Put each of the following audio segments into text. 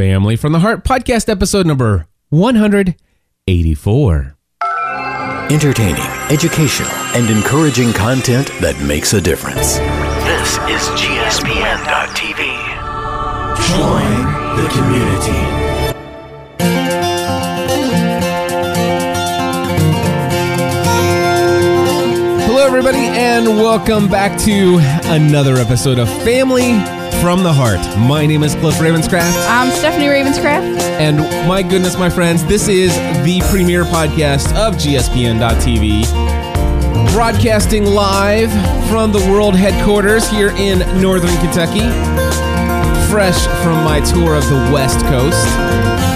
Family from the Heart podcast episode number 184. Entertaining, educational, and encouraging content that makes a difference. This is GSPN.TV. Join the community. Hello, everybody, and welcome back to another episode of Family from the Heart. My name is Cliff Ravenscraft, I'm Stephanie Ravenscraft. and my goodness, my friends, this is the premiere podcast of GSPN.TV, broadcasting live from the world headquarters here in Northern Kentucky, fresh from my tour of the West Coast.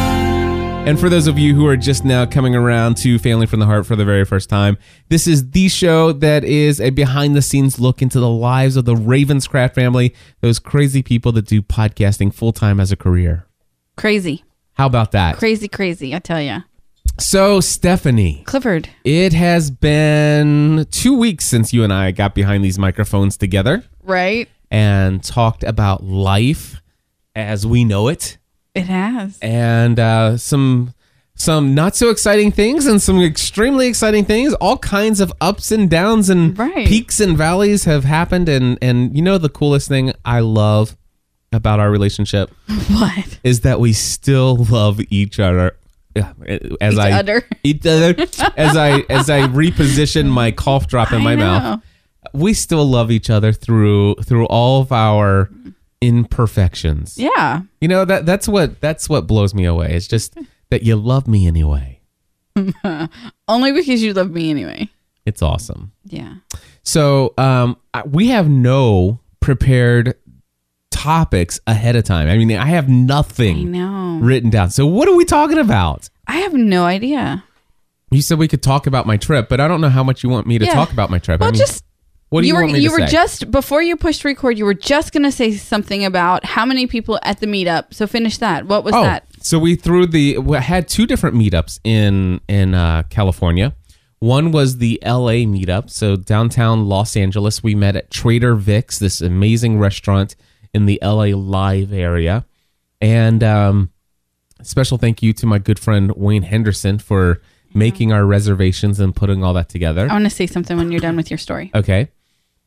And for those of you who are just now coming around to Family from the Heart for the very first time, this is the show that is a behind the scenes look into the lives of the Ravenscraft family, those crazy people that do podcasting full time as a career. Crazy. How about that? Crazy, crazy, I tell ya. So, Stephanie, Clifford. it has been two weeks since you and I got behind these microphones together Right? and talked about life as we know it. It has. and uh, some some not so exciting things and some extremely exciting things. All kinds of ups and downs and Right. peaks and valleys have happened. And and you know the coolest thing I love about our relationship What? is that we still love each other. As Each I other. each other as I as I reposition my cough drop in my know. mouth, we still love each other through through all of our imperfections. Yeah. You know that that's what that's what blows me away. It's just that you love me anyway. Only because you love me anyway. It's awesome. Yeah. So um, we have no prepared topics ahead of time. I mean, I have I nothing know. written down. So what are we talking about? I have no idea. You said we could talk about my trip, but I don't know how much you want me to Yeah. talk about my trip. I Well, mean, just what do you, were want me you were say? just before you pushed record, you were just gonna say something about how many people at the meetup. So finish that. What was oh, that? so we threw the we had two different meetups in in uh, California. One was the LA meetup, so downtown Los Angeles. We met at Trader Vic's, this amazing restaurant in the LA Live area, and um, special thank you to my good friend Wayne Henderson for making our reservations and putting all that together. I want to say something when you're done with your story. Okay.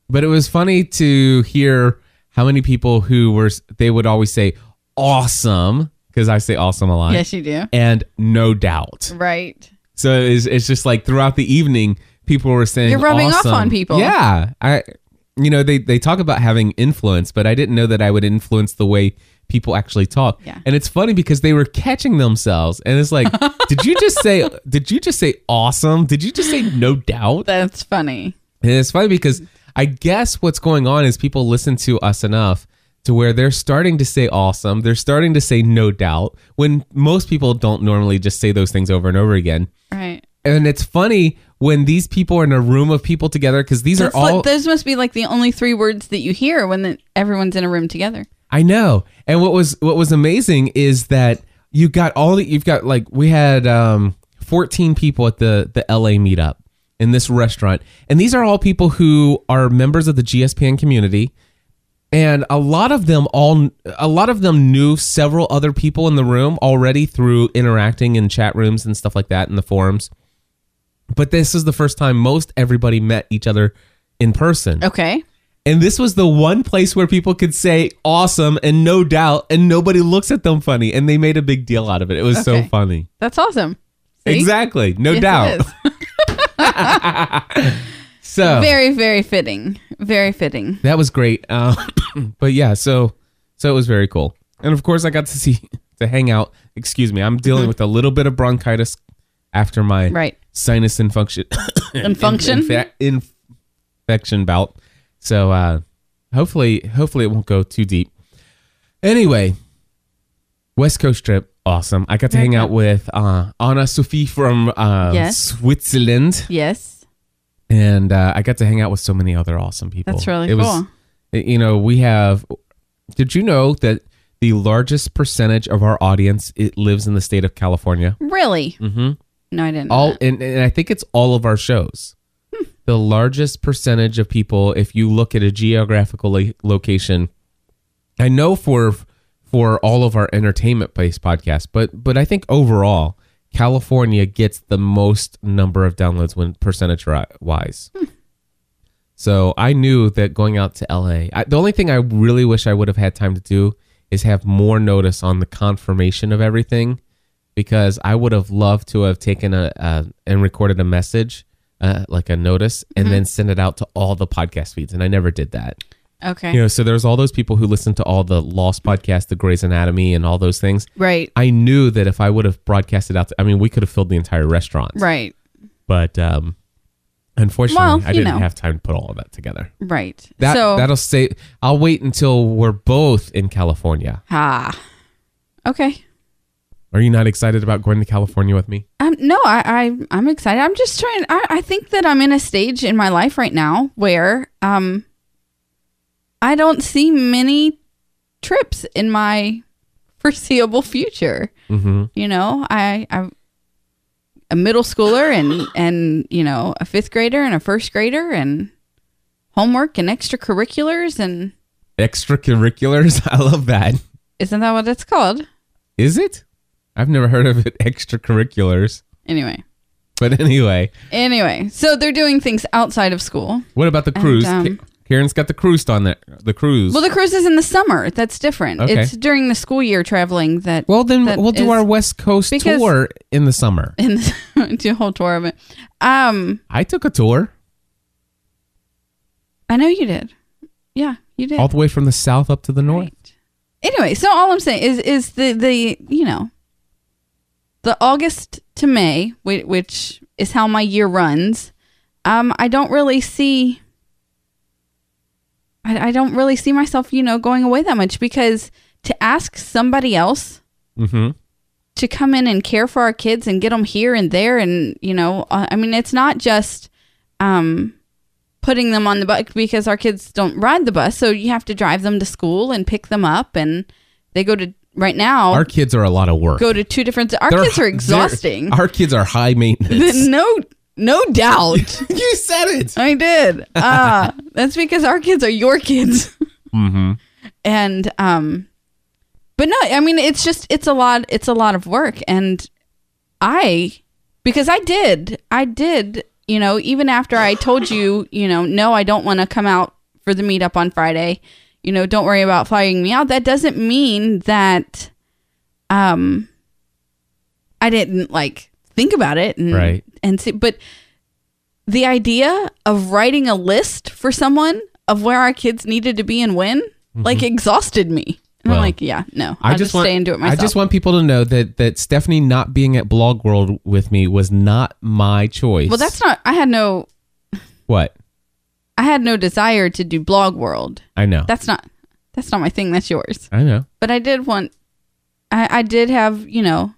But it was funny to hear how many people who were, they would always say awesome, because I say awesome a lot. Yes, you do. And no doubt. Right. So it's, it's just like throughout the evening, people were saying, You're rubbing off on people. Yeah. I, you know, they, they talk about having influence, but I didn't know that I would influence the way people actually talk. Yeah. And it's funny because they were catching themselves. And it's like, did you just say, did you just say awesome? Did you just say no doubt? That's funny. And it's funny because I guess what's going on is people listen to us enough to where they're starting to say awesome. They're starting to say no doubt when most people don't normally just say those things over and over again. Right. And it's funny when these people are in a room of people together because these That's are all like, those must be like the only three words that you hear when the, everyone's in a room together. I know. And what was what was amazing is that you got all the you've got like we had um 14 people at the the LA meetup in this restaurant. And these are all people who are members of the GSPN community. And a lot of them all a lot of them knew several other people in the room already through interacting in chat rooms and stuff like that in the forums. But this is the first time most everybody met each other in person. Okay. And this was the one place where people could say awesome and no doubt, and nobody looks at them funny. And they made a big deal out of it. It was so funny. That's awesome. See? Exactly. No Yes, doubt. So Very, very fitting. Very fitting. that was great. Uh, but yeah, so so it was very cool. And of course, I got to see to hang out. Excuse me, I'm dealing with a little bit of bronchitis after my Mm-hmm. Right. sinus infection. Function. infe- infection bout. So uh, hopefully, hopefully it won't go too deep. Anyway, West Coast trip, awesome. I got to hang out with uh, Anna Sophie from uh, Yes. Switzerland, Yes. and uh, I got to hang out with so many other awesome people. That's really it Was, cool. you know, we have. Did you know that the largest percentage of our audience it lives in the state of California? Really? Mm-hmm. No, I didn't. know all and, and i think it's all of our shows Hmm. the largest percentage of people if you look at a geographical lo- location i know for for all of our entertainment based podcasts, but but I think overall California gets the most number of downloads when percentage wise. So I knew that going out to LA, I, the only thing I really wish I would have had time to do is have more notice on the confirmation of everything, because I would have loved to have taken a, a and recorded a message, uh, like a notice, and then send it out to all the podcast feeds, and I never did that. Okay. You know, so there's all those people who listen to all the Lost podcast, the Grey's Anatomy, and all those things. Right. I knew that if I would have broadcasted out, to, I mean, we could have filled the entire restaurant. Right. But um, unfortunately, Well, I didn't know. have time to put all of that together. Right. That so that'll stay. I'll wait until we're both in California. ah. Okay. Are you not excited about going to California with me? Um, no, I, I I'm excited. I'm just trying. I, I think that I'm in a stage in my life right now where um I don't see many trips in my foreseeable future. Mm-hmm. You know, I I'm a middle schooler and and you know a fifth grader and a first grader and homework and extracurriculars and Extracurriculars. I love that. isn't that what it's called? Is it? I've never heard of it. Extracurriculars. Anyway. But anyway, Anyway, so they're doing things outside of school. what about the cruise? um, Ka- Karen's got the cruise on there. The cruise. Well, the cruise is in the summer. That's different. Okay. It's during the school year traveling that. Well, then that we'll do our West Coast because- tour in the summer. in the, do a whole tour of it. Um, I took a tour I know you did. Yeah, you did. all the way from the south up to the north. Right. Anyway, so all I'm saying is is the the you know the August to May, whi- which is how my year runs. Um, I don't really see. I, I don't really see myself, you know, going away that much because to ask somebody else Mm-hmm. to come in and care for our kids and get them here and there and you know uh, i mean it's not just um putting them on the bus because our kids don't ride the bus so you have to drive them to school and pick them up and they go to right now Our kids are a lot of work. go to two different our They're- kids are exhausting Our kids are high maintenance. no no doubt. You said it. i did. Uh that's because our kids are your kids. Mm-hmm. and um but no i mean it's just it's a lot it's a lot of work. And i because i did i did you know even after i told you you know no i don't want to come out for the meetup on friday. You know don't worry about flying me out. That doesn't mean that um i didn't like think about it and Right. and see but the idea of writing a list for someone of where our kids needed to be and when mm-hmm. like exhausted me and Well, i'm like yeah no I just just, want stay and do it myself. I just want people to know that that Stephanie not being at Blog World with me was not my choice. well that's not i had no what i had no desire to do blog world I know. that's not that's not my thing that's yours I know. but i did want i i did have you know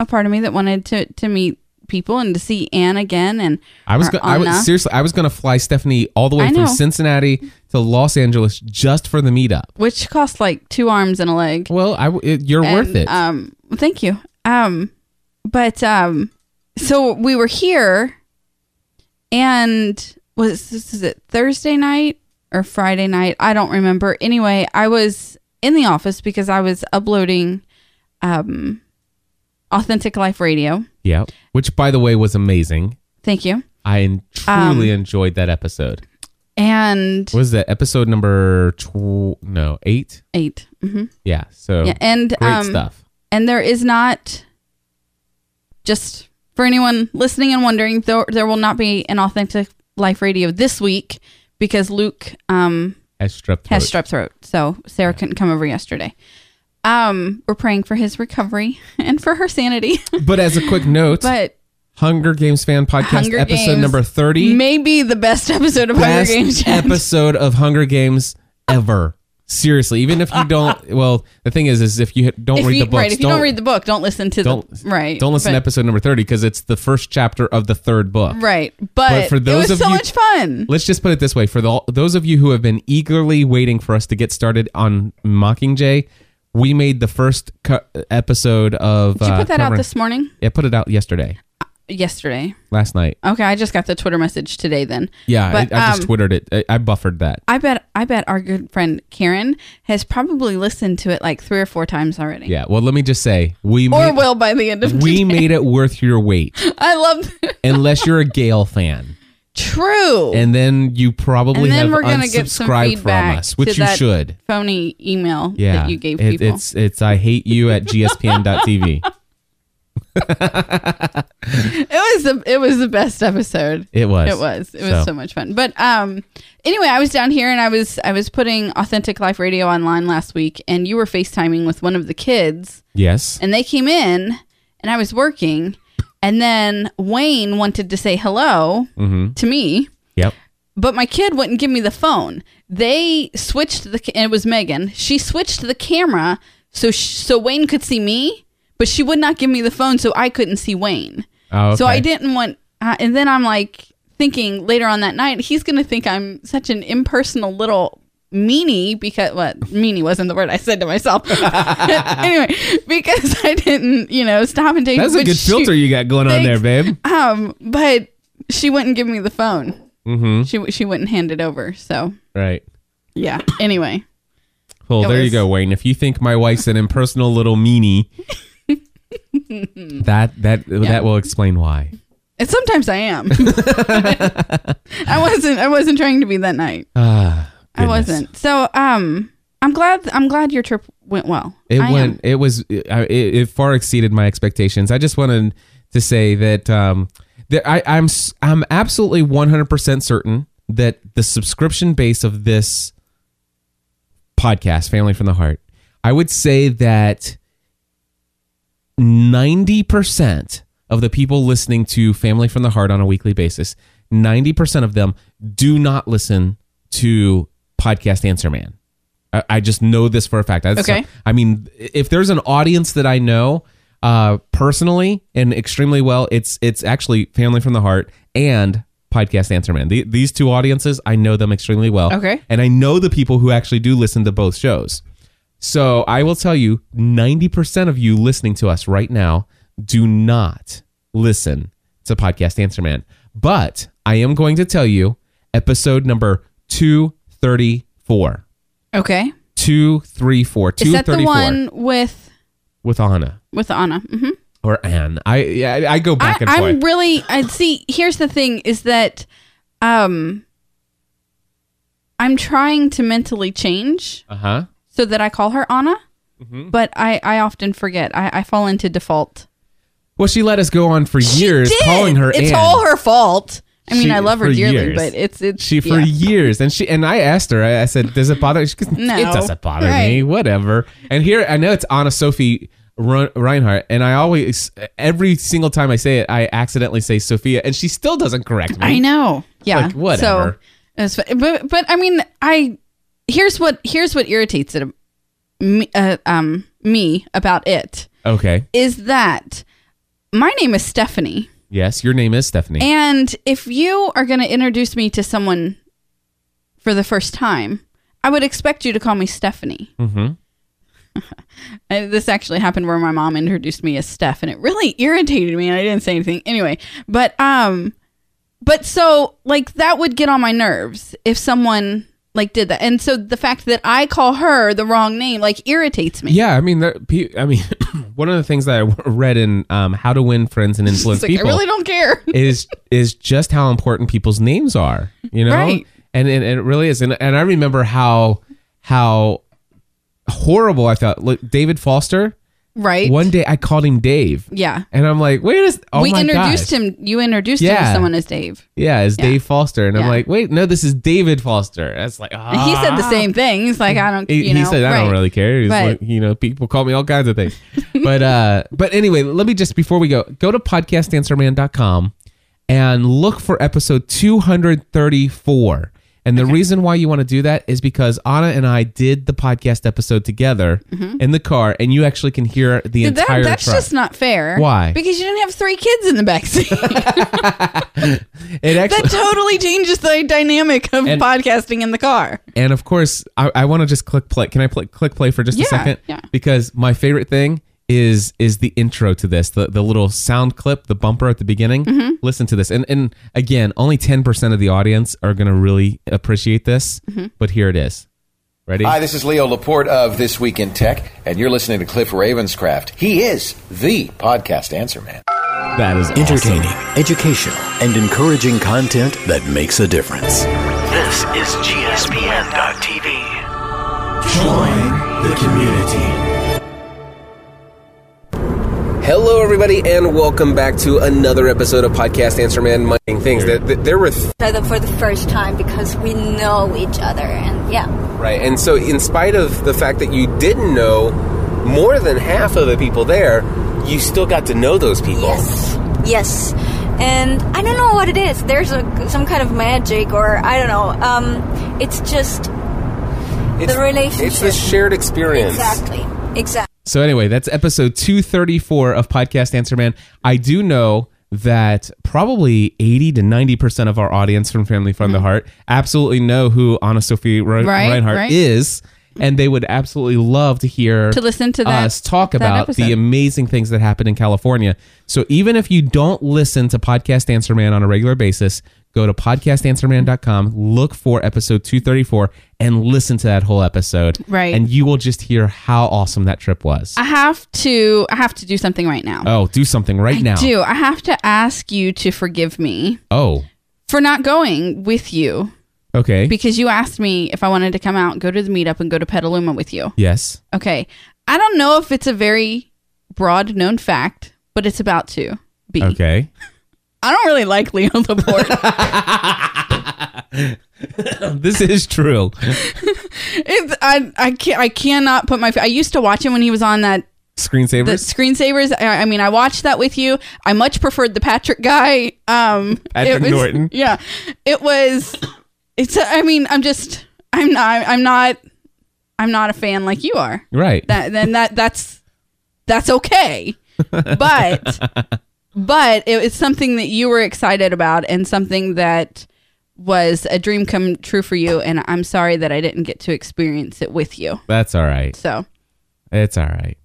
a part of me that wanted to to meet people and to see anne again and I was, go- I was seriously. I was going to fly Stephanie all the way from. Cincinnati to Los Angeles just for the meetup. which cost like two arms and a leg Well, I w- it, you're worth it. Um, thank you. Um, but um, so we were here, and was this is it Thursday night or Friday night? I don't remember. Anyway, I was in the office because I was uploading um, authentic life radio. yeah. Which, by the way, was amazing. Thank you. I en- truly Um, enjoyed that episode. And What was that episode number? Tw- no, eight. 8 hmm Yeah. So Yeah, and great um, stuff. and there is not just for anyone listening and wondering there, there will not be an authentic life radio this week because luke um, Has strep throat. has strep throat so sarah couldn't come over yesterday um, we're praying for his recovery and for her sanity But as a quick note, but Hunger Games fan podcast Hunger episode Games number thirty. maybe the best episode of hunger games yet. episode of Hunger Games ever. Seriously, even if you don't, well, the thing is, is if you don't if read you, the books, right if you don't, read the book don't listen to don't- the right don't listen to episode number thirty because it's the first chapter of the third book. right but, for those it was of so you- much fun Let's just put it this way: for the, those of you who have been eagerly waiting for us to get started on Mockingjay, we made the first cu- episode of. did you uh, put that out this morning Yeah, put it out yesterday. yesterday. last night. Okay, I just got the Twitter message today. Then, Yeah, But, I, I just um, twittered it. I, I buffered that. I bet I bet our good friend Karen has probably listened to it like three or four times already. Yeah. Well, let me just say we Or made, will by the end of we today. made it worth your wait, I love unless you're a Gale fan, True. and then you probably And then have we're gonna get some unsubscribed from us, which to you that should. phony email Yeah, that you gave It- people. it's it's I hate you at gspn.tv. it was the it was the best episode. It was. It was. It was So- so. much fun. But um anyway, I was down here and I was I was putting Authentic Life Radio online last week and you were FaceTiming with one of the kids Yes. and they came in and I was working and then Wayne wanted to say hello Mm-hmm. to me, Yep. but my kid wouldn't give me the phone. They switched the and it was Megan. She switched the camera so sh- so Wayne could see me, but she would not give me the phone so I couldn't see Wayne. Oh, So. I didn't want, uh, and then I'm like thinking later on that night, he's going to think I'm such an impersonal little meanie because what meanie wasn't the word I said to myself. anyway, because I didn't, you know, stop and take. That's a good she- filter you got going on there, babe. Um, but she wouldn't give me the phone. Mm-hmm. She she wouldn't hand it over. So Right. yeah. Anyway, Well, there you go, Wayne. If you think my wife's an impersonal little meanie, that that that will explain why. and sometimes I am. I wasn't. I wasn't trying to be that night. Ah, I wasn't. So um, I'm glad. I'm glad your trip went well. It I am. went. It was. It, it, far exceeded my expectations. I just wanted to say that um, that I, I'm I'm absolutely 100 percent certain that the subscription base of this podcast, Family from the Heart, I would say that 90 percent of the people listening to Family from the Heart on a weekly basis, 90 percent of them do not listen to podcast Answer Man. I, I just know this for a fact. That's- Okay. I mean, if there's an audience that I know uh, personally and extremely well, it's it's actually Family from the Heart and Podcast Answer Man. The, these two audiences, I know them extremely well. Okay. And I know the people who actually do listen to both shows. So I will tell you 90% of you listening to us right now do not listen to Podcast Answer Man. But I am going to tell you episode number 234. Okay. 234. Is that the one with with Anna with Anna? hmm or Anne. I yeah, I I go I, back and I'm forth. really. I see. Here's the thing: is that um, I'm trying to mentally change Uh huh. so that I call her Anna, Mm-hmm. but I I often forget. I, I fall into default. Well, she let us go on for years calling her It's Anne. all her fault. I mean, She- I love her dearly, years. but it's it's She for yeah. years, and she and I asked her. I, I said, "Does it bother?" She goes, No. "It doesn't bother me. Whatever." And here, I know it's Anna Sophie Reinhardt, and I always, every single time I say it, I accidentally say Sophia, and she still doesn't correct me. I know. Yeah. Like, whatever. So, but but I mean, I here's what here's what irritates it me, uh, um me about it Okay. is that my name is Stephanie, Yes, your name is Stephanie. and if you are going to introduce me to someone for the first time, I would expect you to call me Stephanie. mm-hmm. Uh, This actually happened where my mom introduced me as Steph, and it really irritated me, and I didn't say anything anyway. But um, but so like that would get on my nerves if someone like did that, and so the fact that I call her the wrong name like irritates me. Yeah, I mean, there, I mean, one of the things that I read in um, How to Win Friends and Influence like, I People really don't care. is is just how important people's names are. You know, Right. and, and and it really is. And and I remember how how horrible I felt. Look, David Foster. Right? One day I called him Dave, yeah. and I'm like, wait a s- oh we introduced gosh. him. You introduced him to someone as Dave. Yeah, as Yeah. Dave Foster, and I'm like, wait, no, this is David Foster. That's like, ah. And he said the same thing. He's like, I don't. He, know, he said, "I don't really care." He's But- like, you know, people call me all kinds of things. but uh, but anyway, let me just before we go, go to podcastanswerman.com and look for episode 234. And the reason why you want to do that is because Anna and I did the podcast episode together in the car, and you actually can hear the Mm-hmm. That, entire that's track. just not fair. Why? Because you didn't have three kids in the backseat. it actually, that totally changes the dynamic of And- podcasting in the car. And of course, I, I want to just click play. Can I play, click play for just Yeah, a second? yeah. Because my favorite thing is is the intro to this, the the little sound clip, the bumper at the beginning. Mm-hmm. Listen to this, and and again, only ten percent of the audience are going to really appreciate this, Mm-hmm. but here it is. Ready? Hi, this is Leo Laporte of This Week in Tech, and you're listening to Cliff Ravenscraft. He is the podcast answer man. that is awesome. Entertaining, educational, and encouraging content that makes a difference. This is GSPN.TV. Join the community. Hello, everybody, and welcome back to another episode of Podcast Answer Man. My things. That that there were th- together for the first time because we know each other and yeah. Right, and so in spite of the fact that you didn't know more than half of the people there, you still got to know those people. yes. Yes. And i don't know what it is. There's a some kind of magic or i don't know. Um it's just It's, The relationship. It's the shared experience. exactly. Exactly So anyway, that's episode 234 of Podcast Answer Man. I do know that probably 80 to 90% of our audience from Family from the Heart absolutely know who Anna Sophie Re- Mm-hmm. Right, Reinhardt right. is and they would absolutely love to hear To listen to that- us talk about episode. the amazing things that happen in California. So even if you don't listen to Podcast Answer Man on a regular basis, go to podcastanswerman.com, look for episode 234 and listen to that whole episode. Right. And you will just hear how awesome that trip was. I have to. I have to do something right now. Oh, do something right now. Do I have to ask you to forgive me Oh, for not going with you okay. because you asked me if I wanted to come out, go to the meetup, and go to Petaluma with you. yes. Okay. I don't know if it's a very broad known fact, but it's about to be. Okay. I don't really like Leo Laporte. this is true. it's, I I can I cannot put my. I used to watch him when he was on that the Screensavers. screensavers. I, I mean, I watched that with you. I much preferred the Patrick guy. Um, Patrick was- Norton. Yeah, it was. It's. I mean, I'm just. I'm not. I'm not. I'm not a fan like you are. right. That then that that's that's okay. But but it was something that you were excited about and something that was a dream come true for you. And I'm sorry that I didn't get to experience it with you. That's all right. So It's all right.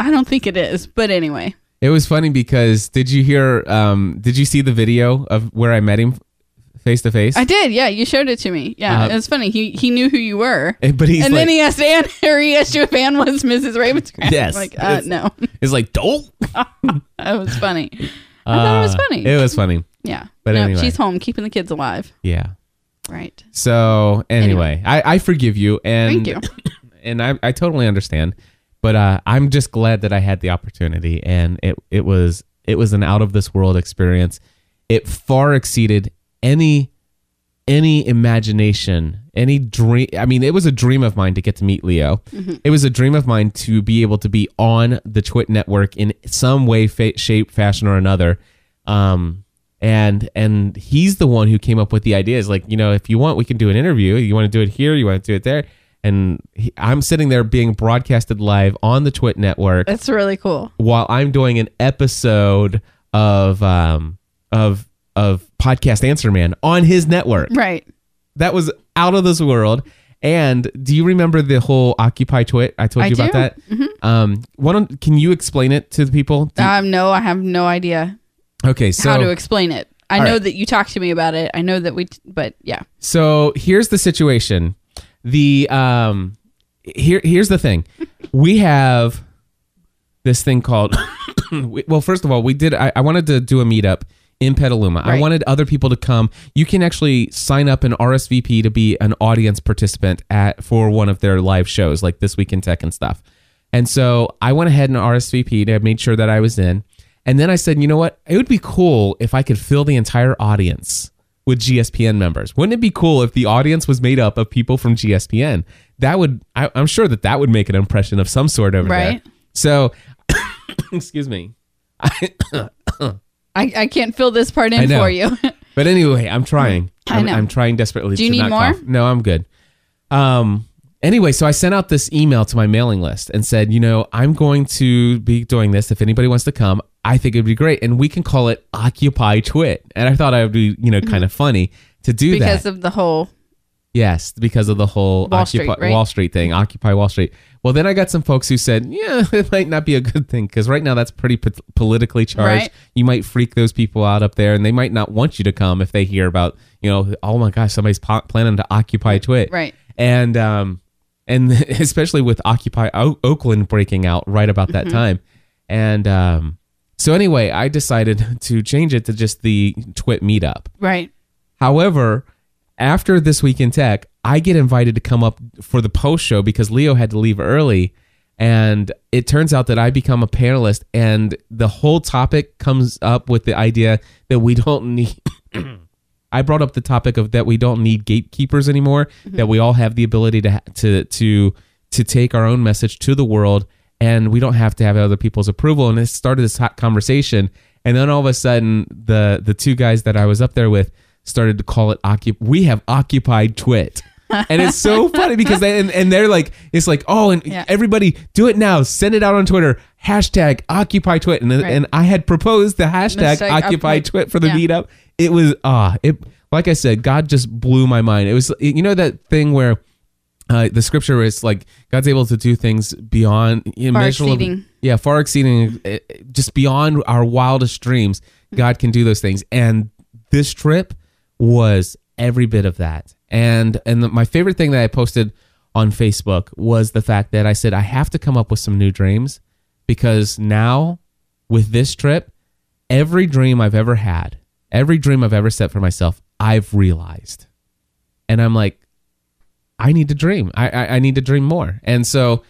I don't think it is. But anyway. It was funny because did you hear um did you see the video of where I met him face to face? I did, yeah. You showed it to me. Yeah, Uh, it was funny. He he knew who you were, Eh, But he's and like, then he asked Anne, or he asked you if Anne was Mrs. Ravenscraft. Yes. like uh, It's- no, It's like don't. that was funny. I thought it was funny. Uh, It was funny. yeah, but No, anyway. she's home keeping the kids alive. Yeah. Right. So anyway, I, I forgive you and Thank you. and I, I totally understand. But uh, I'm just glad that I had the opportunity and it it was it was an out of this world experience. It far exceeded any any imagination, any dream. I mean, it was a dream of mine to get to meet Leo. It was a dream of mine to be able to be on the Twit network in some way, fa- shape, fashion, or another. Um, and and he's the one who came up with the ideas. Like, you know, if you want, we can do an interview. You want to do it here? You want to do it there? And he, I'm sitting there being broadcasted live on the Twit network That's really cool. while I'm doing an episode of um of of podcast Answer Man on his network. Right. That was out of this world. And do you remember the whole Occupy Twit? I told I you about do. Mm-hmm. that. Um, why don't can you explain it to the people? Do- Um, no, I have no idea okay, so how to explain it. I know right. that you talked to me about it. I know that we, but yeah. So here's the situation. The um here here's the thing. We have this thing called well, first of all, we did I, I wanted to do a meetup in Petaluma. I wanted other people to come. You can actually sign up an RSVP to be an audience participant at for one of their live shows, like this week in tech and stuff. And so I went ahead and RSVP'd. I made sure that I was in. And then I said, you know what? It would be cool if I could fill the entire audience with GSPN members. Wouldn't it be cool if the audience was made up of people from GSPN? That would, I, I'm sure that that would make an impression of some sort over Right. there. So, excuse me. I, I I can't fill this part in for you. But anyway, I'm trying. I I'm, know. I'm trying desperately. Do you to need not more? cough. No, I'm good. Um. Anyway, so I sent out this email to my mailing list and said, you know, I'm going to be doing this. If anybody wants to come, I think it'd be great, and we can call it Occupy Twit. And I thought I would be, you know, kind of funny to do because that. Because of the whole Yes, because of the whole Wall Occupy Street, right? Wall Street thing, Occupy Wall Street. Well, then I got some folks who said, "Yeah, it might not be a good thing because right now that's pretty po- politically charged. Right. You might freak those people out up there, and they might not want you to come if they hear about, you know, oh my gosh, somebody's po- planning to occupy Twit, Right. And um, and especially with Occupy o- Oakland breaking out right about that Mm-hmm. time, and um, so anyway, I decided to change it to just the Twit meetup. Right. However, after this week in tech, I get invited to come up for the post show because Leo had to leave early. And it turns out that I become a panelist, and the whole topic comes up with the idea that we don't need. I brought up the topic of that we don't need gatekeepers anymore. Mm-hmm. That we all have the ability to to to to take our own message to the world, and we don't have to have other people's approval. And it started this hot conversation, and then all of a sudden, the the two guys that I was up there with started to call it occup. We have occupied Twit. and it's so funny because they and, and they're like it's like oh and Yeah. everybody do it now send it out on Twitter hashtag occupy twit and, Right. and I had proposed the hashtag occupy occupy- twit for the yeah. meetup it was ah it like I said God just blew my mind it was you know that thing where uh, the scripture is like God's able to do things beyond immeasurable- exceeding. yeah far exceeding uh, just beyond our wildest dreams God can do those things and this trip was every bit of that and and the, my favorite thing that I posted on Facebook was the fact that I said I have to come up with some new dreams because now with this trip every dream I've ever had every dream I've ever set for myself I've realized and I'm like I need to dream. I, I I need to dream more. And so,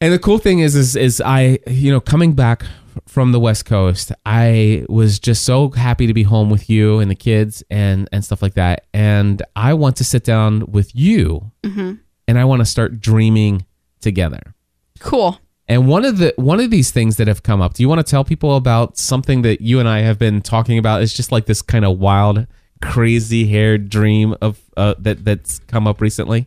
and the cool thing is, is is I you know coming back from the West Coast, I was just so happy to be home with you and the kids and and stuff like that. And I want to sit down with you, and I want to start dreaming together. Cool. And one of the one of these things that have come up, do you want to tell people about something that you and I have been talking about? It's just like this kind of wild, crazy haired dream of uh, that that's come up recently.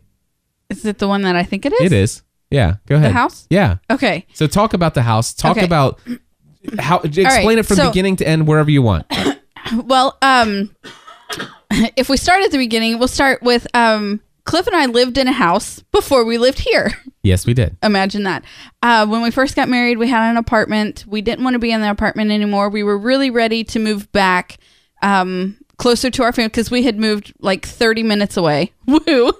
Is it the one that I think it is? It is. Yeah. Go ahead. The house? Yeah. Okay. So talk about the house. Talk Okay. about how explain it from so- beginning to end wherever you want. Well, um, if we start at the beginning, we'll start with um, Cliff and I lived in a house before we lived here. yes, we did. Imagine that. Uh, when we first got married, we had an apartment. We didn't want to be in the apartment anymore. We were really ready to move back um, closer to our family because we had moved like 30 minutes away. Woo!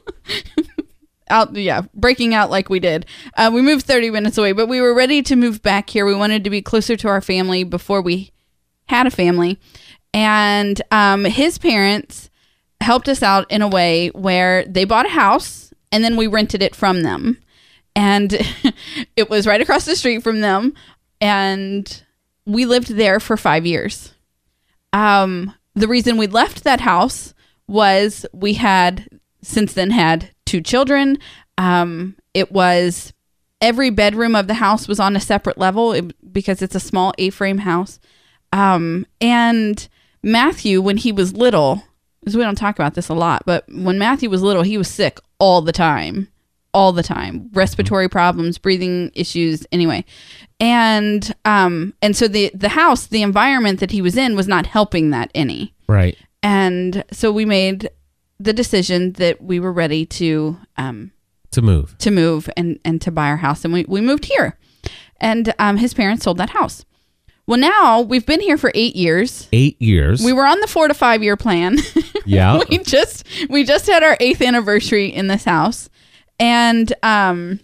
Out, yeah, breaking out like we did. Uh, we moved 30 minutes away, but we were ready to move back here. We wanted to be closer to our family before we had a family. And um, his parents helped us out in a way where they bought a house and then we rented it from them. And it was right across the street from them. And we lived there for five years. Um, the reason we left that house was we had since then had two children. Um, it was every bedroom of the house was on a separate level it- because it's a small A-frame house. Um, and Matthew, when he was little, because we don't talk about this a lot, but when Matthew was little, he was sick all the time, all the time, respiratory problems, breathing issues. Anyway, and um, and so the the house, the environment that he was in, was not helping that any. Right. And so we made the decision that we were ready to um, To move. to move and, and to buy our house. And we, we moved here. And um, his parents sold that house. Well, now we've been here for eight years. Eight years. We were on the four to five year plan. Yeah. we just we just had our eighth anniversary in this house, and um,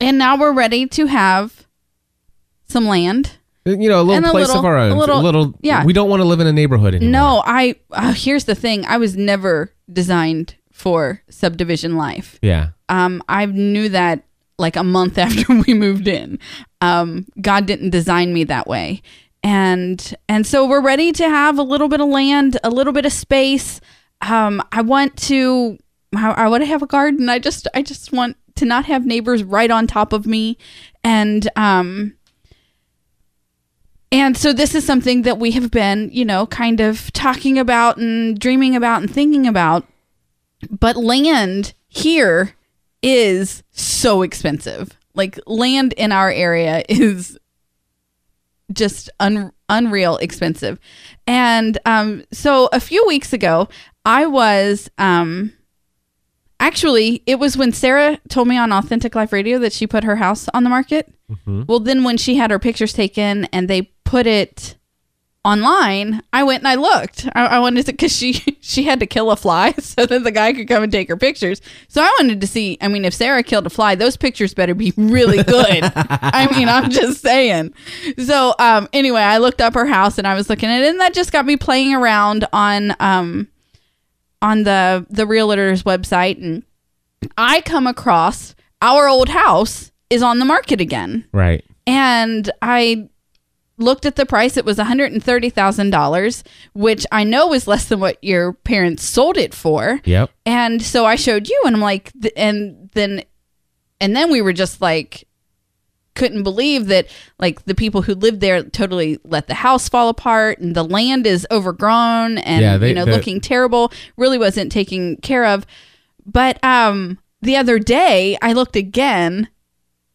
and now we're ready to have some land. You know, a little and a place little- of our own. a little- yeah. We don't want to live in a neighborhood anymore. No, I uh, here's the thing. I was never designed for subdivision life. Yeah. Um, I knew that like a month after we moved in. Um, God didn't design me that way, and and so we're ready to have a little bit of land, a little bit of space. Um, I want to, I, I want to have a garden. I just, I just want to not have neighbors right on top of me, and um. And so this is something that we have been, you know, kind of talking about and dreaming about and thinking about. But land here is so expensive. Like land in our area is just un- unreal expensive. And um, so a few weeks ago, I was um, Actually, it was when Sarah told me on Authentic Life Radio that she put her house on the market. Well, then when she had her pictures taken and they put it online, I went and I looked. I, I wanted to because she she had to kill a fly so that the guy could come and take her pictures. So I wanted to see. I mean, if Sarah killed a fly, those pictures better be really good. I mean, I'm just saying. So um, anyway, I looked up her house and I was looking at it, and that just got me playing around on um on the the realtor's website, and I come across our old house is on the market again Right. and I looked at the price. It was one hundred and thirty thousand dollars, which I know was less than what your parents sold it for. Yep. And so I showed you, and I'm like, th- and then, and then we were just like, couldn't believe that like the people who lived there totally let the house fall apart, and the land is overgrown and Yeah, they- you know the- looking terrible. Really wasn't taken care of. But um, the other day I looked again,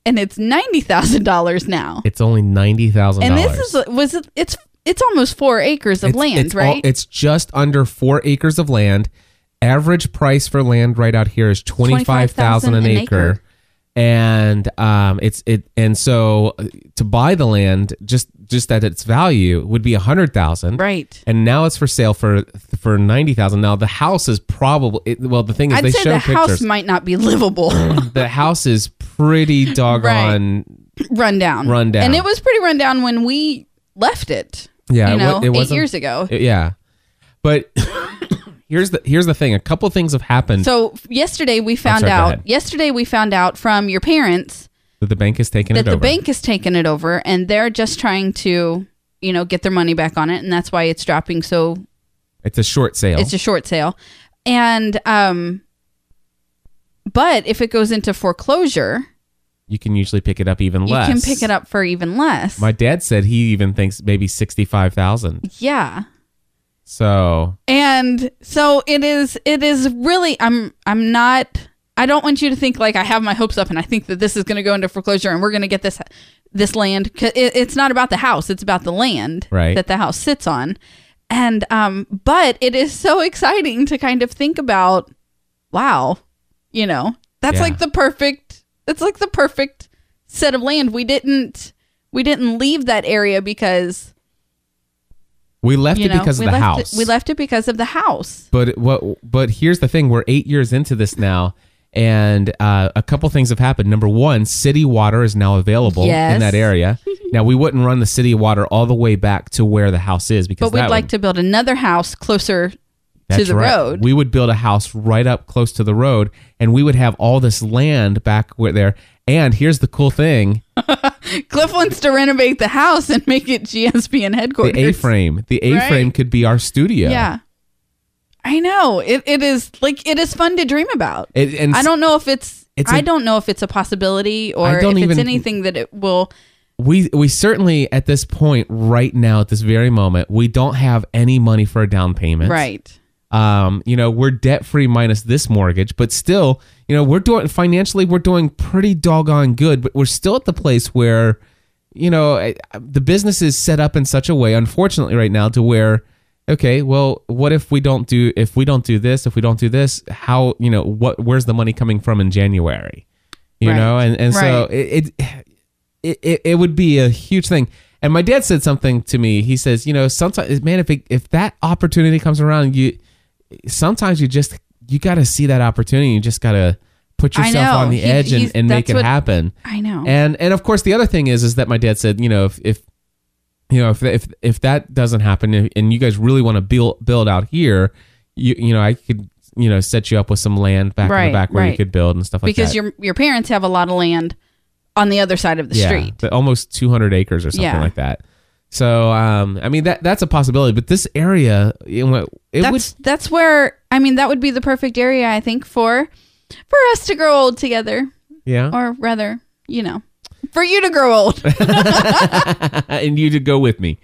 and it's ninety thousand dollars now. It's only ninety thousand And this is was it, it's it's almost four acres of land, it's all- right? it's just under four acres of land. Average price for land right out here is twenty five thousand an an acre. acre. And um, it's it, and so uh, to buy the land just just at its value would be a hundred thousand, right. And now it's for sale for for ninety thousand. Now the house is probably it, well. The thing is, I'd they say show the pictures. house might not be livable, the house is pretty doggone. run down, Run down. and it was pretty run down when we left it. Yeah, you it know, it eight years ago. Yeah, but here's the here's the thing. A couple things have happened. So yesterday we found sorry, out. Yesterday we found out from your parents that the bank has taken that it the over. bank has taken it over, and they're just trying to, you know, get their money back on it, and that's why it's dropping so It's a short sale. It's a short sale. And um but if it goes into foreclosure, you can usually pick it up even less. you can pick it up for even less. My dad said he even thinks maybe sixty five thousand. yeah. So And so it is it is really I'm I'm not I don't want you to think like I have my hopes up and I think that this is going to go into foreclosure and we're going to get this this land it, it's not about the house, it's about the land Right. that the house sits on. And um but it is so exciting to kind of think about wow, you know, that's Yeah. like the perfect it's like the perfect set of land. We didn't we didn't leave that area because we left you it know because of we the left house. It, we left it because of the house. But what? But here's the thing: we're eight years into this now, and uh, a couple things have happened. Number one, city water is now available Yes. in that area. now we wouldn't run the city water all the way back to where the house is because But we'd like would- to build another house closer to the right. road. We would build a house right up close to the road, and we would have all this land back where there. And here's the cool thing: Cliff wants to renovate the house and make it GSPN headquarters. the A-frame. The A-frame Right. could be our studio. Yeah. I know. It, it is like it is fun to dream about. It- and I don't know if it's, It's I a- don't know if it's a possibility or if don't it's even- anything that it will we we certainly at this point right now at this very moment we don't have any money for a down payment. right. Um, you know, we're debt free minus this mortgage, but still, you know, we're doing financially, we're doing pretty doggone good, but we're still at the place where, you know, the business is set up in such a way, unfortunately, right now, to where, okay, well, what if we don't do, if we don't do this, if we don't do this, how, you know, what, where's the money coming from in January? You Right. know, and and so it, it it it would be a huge thing. And my dad said something to me. He says, you know, sometimes, man, if it, if that opportunity comes around, you sometimes you just you got to see that opportunity. You just got to put yourself on the He- edge and, and make it what- happen. I know. And and of course, the other thing is is that my dad said, you know, if if you know if if if that doesn't happen and- you guys really want to build build out here, you you know, I could you know set you up with some land back in Right, the back where you could build and stuff like because that. Because your your parents have a lot of land on the other side of the yeah, street. but almost 200 acres or something Yeah. like that. So, um, I mean that that's a possibility, but this area, you know, it would that's that's where I mean that would be the perfect area I think for for us to grow old together yeah, or rather, you know, for you to grow old. and you to go with me.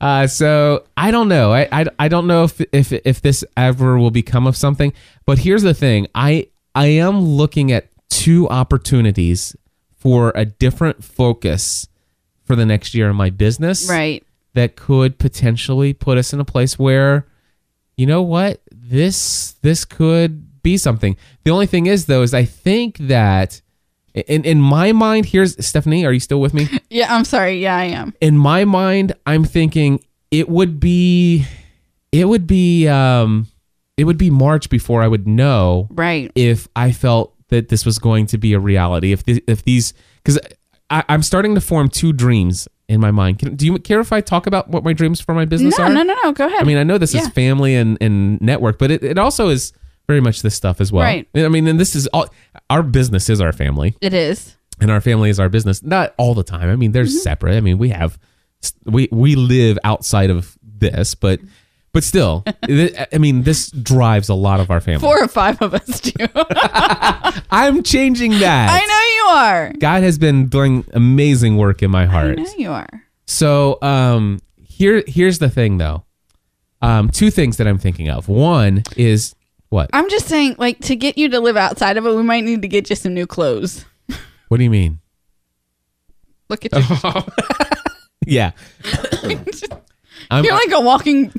Uh, so I don't know. I, I, I don't know if, if if this ever will become of something. But here's the thing. I I am looking at two opportunities for a different focus for the next year in my business. right. That could potentially put us in a place where, you know what, this this could be something. The only thing is though is I think that in in my mind here's Stephanie, are you still with me? Yeah, I'm sorry. Yeah, I am. in my mind, I'm thinking it would be, it would be, um, it would be March before I would know Right. if I felt that this was going to be a reality. If the, if these, because I'm starting to form two dreams in my mind. Can, do you care if I talk about what my dreams for my business No, are? no, no, no. Go ahead. I mean, I know this Yeah. is family and, and network, but it, it also is very much this stuff as well. Right. I mean, and this is all our business is our family it is. and our family is our business. Not all the time. I mean, they're Mm-hmm. separate. I mean, we have we we live outside of this, but but still, th- I mean, this drives a lot of our family. Four or five of us do. I'm changing that. I know you are. God has been doing amazing work in my heart. I know you are. So, um, here here's the thing, though. Um, two things that I'm thinking of. One is what? I'm just saying, like, to get you to live outside of it, we might need to get you some new clothes. What do you mean? Look at you. Yeah, I'm, You're like a walking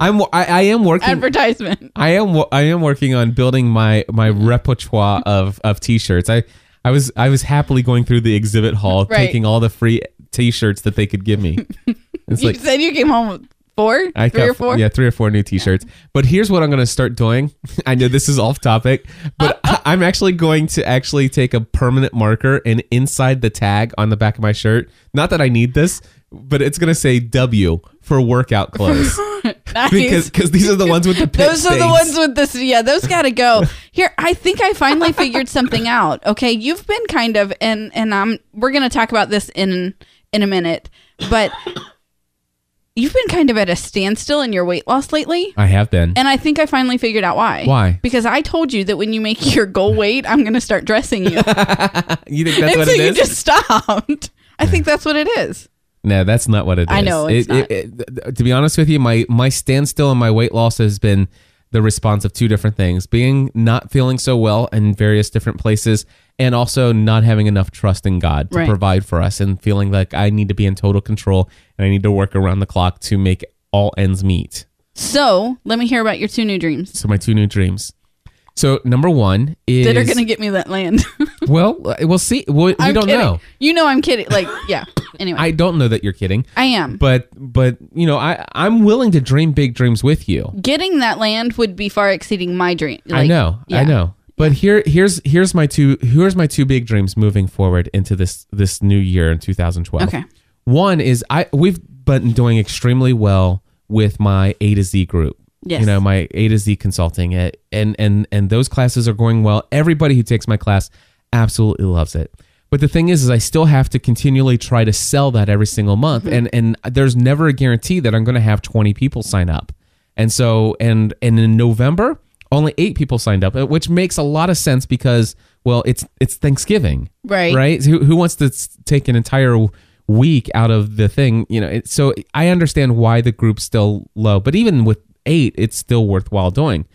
I'm I, I am working. advertisement. I am I am working on building my my repertoire of of t-shirts. I I was I was happily going through the exhibit hall, Right. taking all the free t-shirts that they could give me. It's You like said you came home with four, I three got- or four. Yeah, three or four new t-shirts. But here's what I'm going to start doing. I know this is off topic, but I'm actually going to actually take a permanent marker and inside the tag on the back of my shirt. Not that I need this, but it's going to say W for workout clothes Nice. because because these are the ones with the pit those are the ones with this. Yeah, those got to go. Here, I think I finally figured something out. Okay, you've been kind of, and and I'm. We're gonna talk about this in in a minute, but you've been kind of at a standstill in your weight loss lately. I have been. And I think I finally figured out why. Why? Because I told you that when you make your goal weight, I'm going to start dressing you. you think that's and what so it you is? just stopped. I think that's what it is. No, that's not what it is. I know, it's It- it- it- to be honest with you, my my standstill and my weight loss has been the response of two different things: being not feeling so well in various different places, and also not having enough trust in God to Right. provide for us, and feeling like I need to be in total control and I need to work around the clock to make all ends meet. So let me hear about your two new dreams So my two new dreams. So number one is that are going to get me that land. well, uh, we'll see. We, we don't kidding. know. You know I'm kidding. Like, yeah. Anyway, I I, don't know that you're kidding, I am. but but you know I I'm willing to dream big dreams with you. Getting that land would be far exceeding my dream. I Like, know, I know. But here, here's here's my two here's my two big dreams moving forward into this this new year in 2012. Okay. One is I we've been doing extremely well with my A to Z group. Yes. You know my A to Z consulting, eh, and and and those classes are going well. Everybody who takes my class absolutely loves it. But the thing is, is I still have to continually try to sell that every single month, Mm-hmm. and and there's never a guarantee that I'm going to have 20 people sign up. And so, and and in November, only eight people signed up, uh, which makes a lot of sense because, well, it's it's Thanksgiving, Right. Right? Who, who wants to take an entire week out of the thing? You know, it, so I understand why the group's still low, but even with eight, it's still worthwhile doing.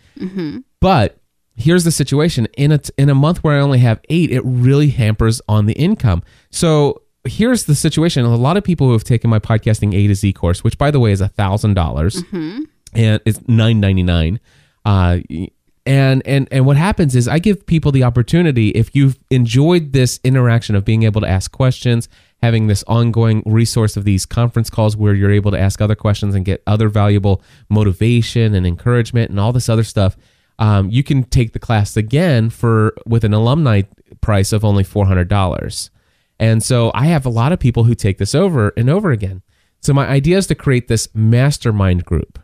But here's the situation: in a in a month where I only have eight, it really hampers on the income. So here's the situation: a lot of people who have taken my podcasting A to Z course, which by the way is a thousand dollars, and it's nine ninety nine. Uh, and and and what happens is I give people the opportunity if you've enjoyed this interaction of being able to ask questions, having this ongoing resource of these conference calls where you're able to ask other questions and get other valuable motivation and encouragement and all this other stuff. Um, you can take the class again for with an alumni price of only four hundred dollars. And so I have a lot of people who take this over and over again. So my idea is to create this mastermind group.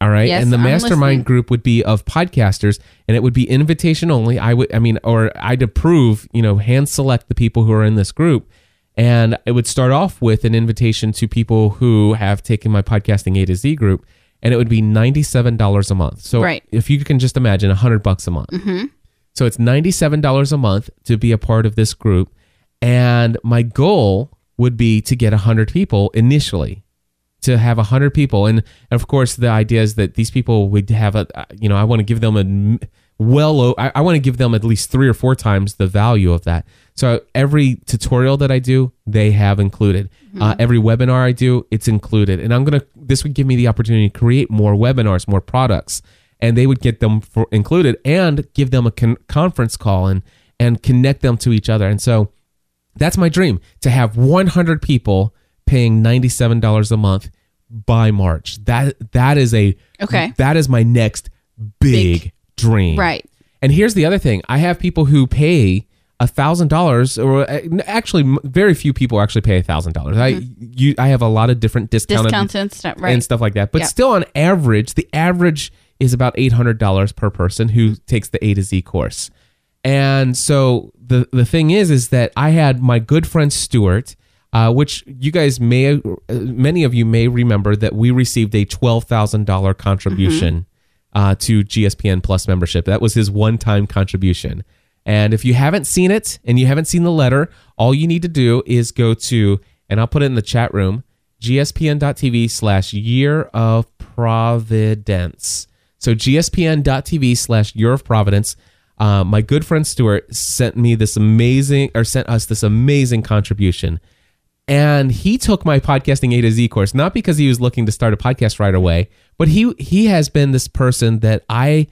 All right. Yes, and the I'm mastermind listening. group would be of podcasters and it would be invitation only. I would, I mean, or I'd approve, you know, hand select the people who are in this group. And it would start off with an invitation to people who have taken my podcasting A to Z group. And it would be $97 a month. So Right. if you can just imagine, 100 bucks a month. Mm-hmm. So it's $97 a month to be a part of this group. And my goal would be to get 100 people initially, to have 100 people. And of course, the idea is that these people would have a, you know, I want to give them a well, I want to give them at least three or four times the value of that. So every tutorial that I do, they have included. Uh, every webinar I do, it's included. And I'm to, this would give me the opportunity to create more webinars, more products and they would get them for included and give them a con- conference call and and connect them to each other. And so that's my dream to have 100 people paying $97 a month by March. That that is a Okay. That is my next big, Big. dream. Right. And here's the other thing: I have people who pay a thousand dollars, or uh, actually, very few people actually pay a thousand dollars. I you I have a lot of different discounted Mm-hmm. Discounts and stuff. Right. and stuff like that. But Yeah. still, on average, the average is about eight hundred dollars per person who takes the A to Z course. And so the the thing is, is that I had my good friend Stuart, uh, which you guys may, uh, many of you may remember that we received a twelve thousand dollar contribution uh, to GSPN Plus membership. That was his one time contribution. And if you haven't seen it and you haven't seen the letter, all you need to do is go to, and I'll put it in the chat room, gspn.tv slash year of providence. So gspn.tv slash year of providence. Uh, my good friend Stuart sent me this amazing, or sent us this amazing contribution. And he took my podcasting A to Z course, not because he was looking to start a podcast right away, but he he has been this person that I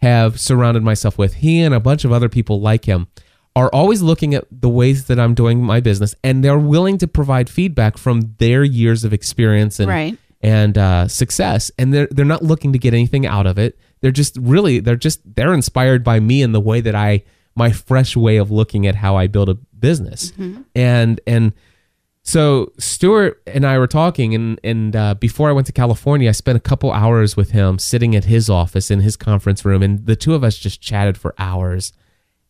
have surrounded myself with. He and a bunch of other people like him are always looking at the ways that I'm doing my business, and they're willing to provide feedback from their years of experience and Right. and uh, success, and they're they're not looking to get anything out of it. They're just really they're just they're inspired by me and the way that I my fresh way of looking at how I build a business, and and so Stuart and I were talking, and and uh, before I went to California, I spent a couple hours with him, sitting at his office in his conference room, and the two of us just chatted for hours.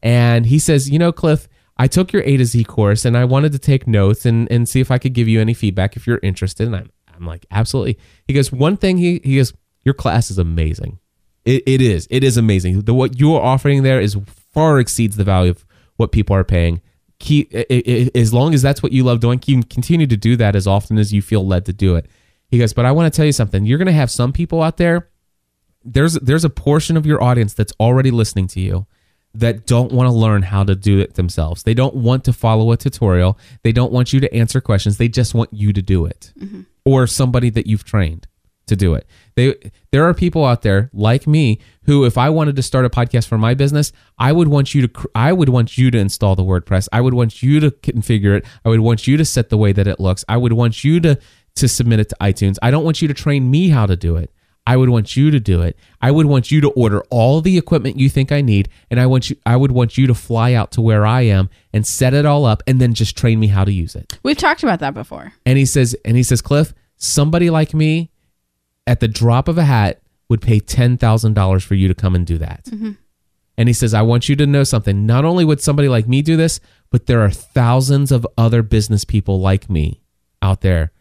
And he says, "You know, Cliff, I took your A to Z course, and I wanted to take notes and and see if I could give you any feedback if you're interested." And I'm I'm like, "Absolutely." He goes, "One thing," he he goes, "Your class is amazing. It, it is. It is amazing. The what you're offering there is far exceeds the value of what people are paying. Keep as long as that's what you love doing, keep continue to do that as often as you feel led to do it. He goes, but I want to tell you something. You're going to have some people out there. There's there's a portion of your audience that's already listening to you that don't want to learn how to do it themselves. They don't want to follow a tutorial. They don't want you to answer questions. They just want you to do it, mm-hmm. or somebody that you've trained to do it. They there are people out there like me who if I wanted to start a podcast for my business, I would want you to I would want you to install the WordPress. I would want you to configure it. I would want you to set the way that it looks. I would want you to to submit it to iTunes. I don't want you to train me how to do it. I would want you to do it. I would want you to order all the equipment you think I need and I want you I would want you to fly out to where I am and set it all up and then just train me how to use it. We've talked about that before. And he says, and he says, Cliff, somebody like me at the drop of a hat would pay $10,000 for you to come and do that. Mm-hmm. And he says, I want you to know something. Not only would somebody like me do this, but there are thousands of other business people like me out there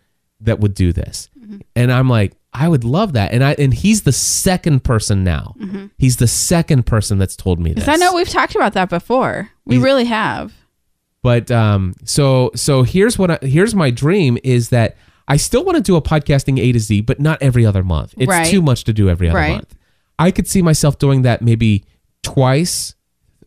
that would do this. Mm-hmm. And I'm like, I would love that. And I and he's the second person now. Mm-hmm. He's the second person that's told me this. I know we've talked about that before. We He's- really have. But um, so so here's what I, here's my dream is that I still want to do a podcasting A to Z, but not every other month. It's Right. too much to do every other Right. month. I could see myself doing that maybe twice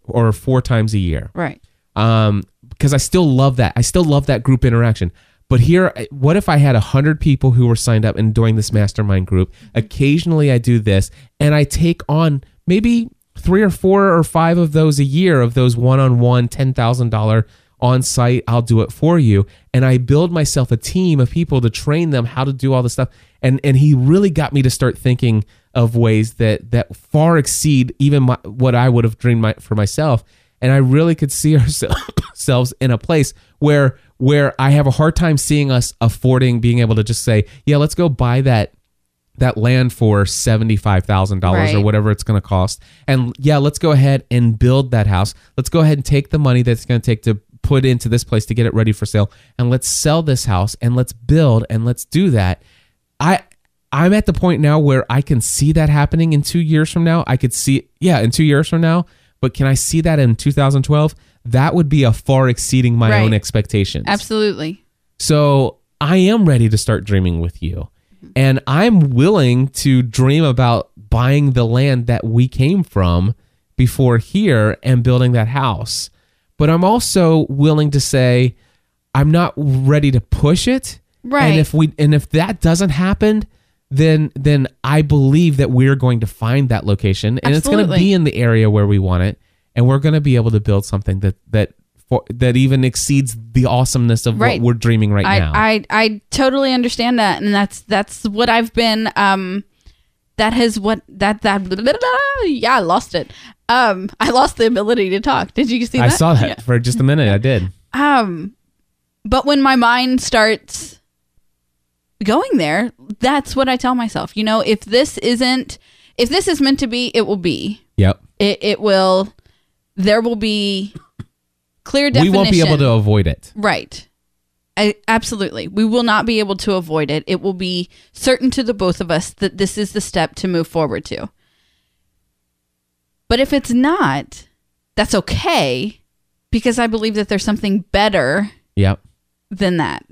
or four times a year. Right. Um, because I still love that. I still love that group interaction. But here, what if I had a hundred people who were signed up and doing this mastermind group? Occasionally, I do this, and I take on maybe three or four or five of those a year of those one-on-one ten thousand dollar on site. I'll do it for you, and I build myself a team of people to train them how to do all this stuff. And and he really got me to start thinking of ways that that far exceed even my, what I would have dreamed my, for myself and I really could see ourselves in a place where where I have a hard time seeing us affording being able to just say, yeah, let's go buy that that land for seventy five thousand dollars or whatever it's going to cost, and yeah, let's go ahead and build that house. Let's go ahead and take the money that's going to take to put into this place to get it ready for sale, and let's sell this house and let's build and let's do that. I I'm at the point now where I can see that happening in two years from now. I could see, yeah, in two years from now. But can I see that in 2012? That would be a far exceeding my Right. own expectations. Absolutely. So I am ready to start dreaming with you. And I'm willing to dream about buying the land that we came from before here and building that house. But I'm also willing to say I'm not ready to push it. Right. And if we and if that doesn't happen, then then I believe that we're going to find that location and it's going to be in the area where we want it and we're going to be able to build something that that for, that even exceeds the awesomeness of Right. what we're dreaming right I, now. I I totally understand that, and that's that's what I've been. Um, that has what that that yeah, I lost it. Um, I lost the ability to talk. Did you see that? I saw that Yeah. for just a minute. I did. Um, but when my mind starts going there, that's what I tell myself. You know, if this isn't, if this is meant to be, it will be. Yep. It it will. There will be clear definition. We won't be able to avoid it. Right. I, absolutely. We will not be able to avoid it. It will be certain to the both of us that this is the step to move forward to. But if it's not, that's okay because I believe that there's something better Yep. than that.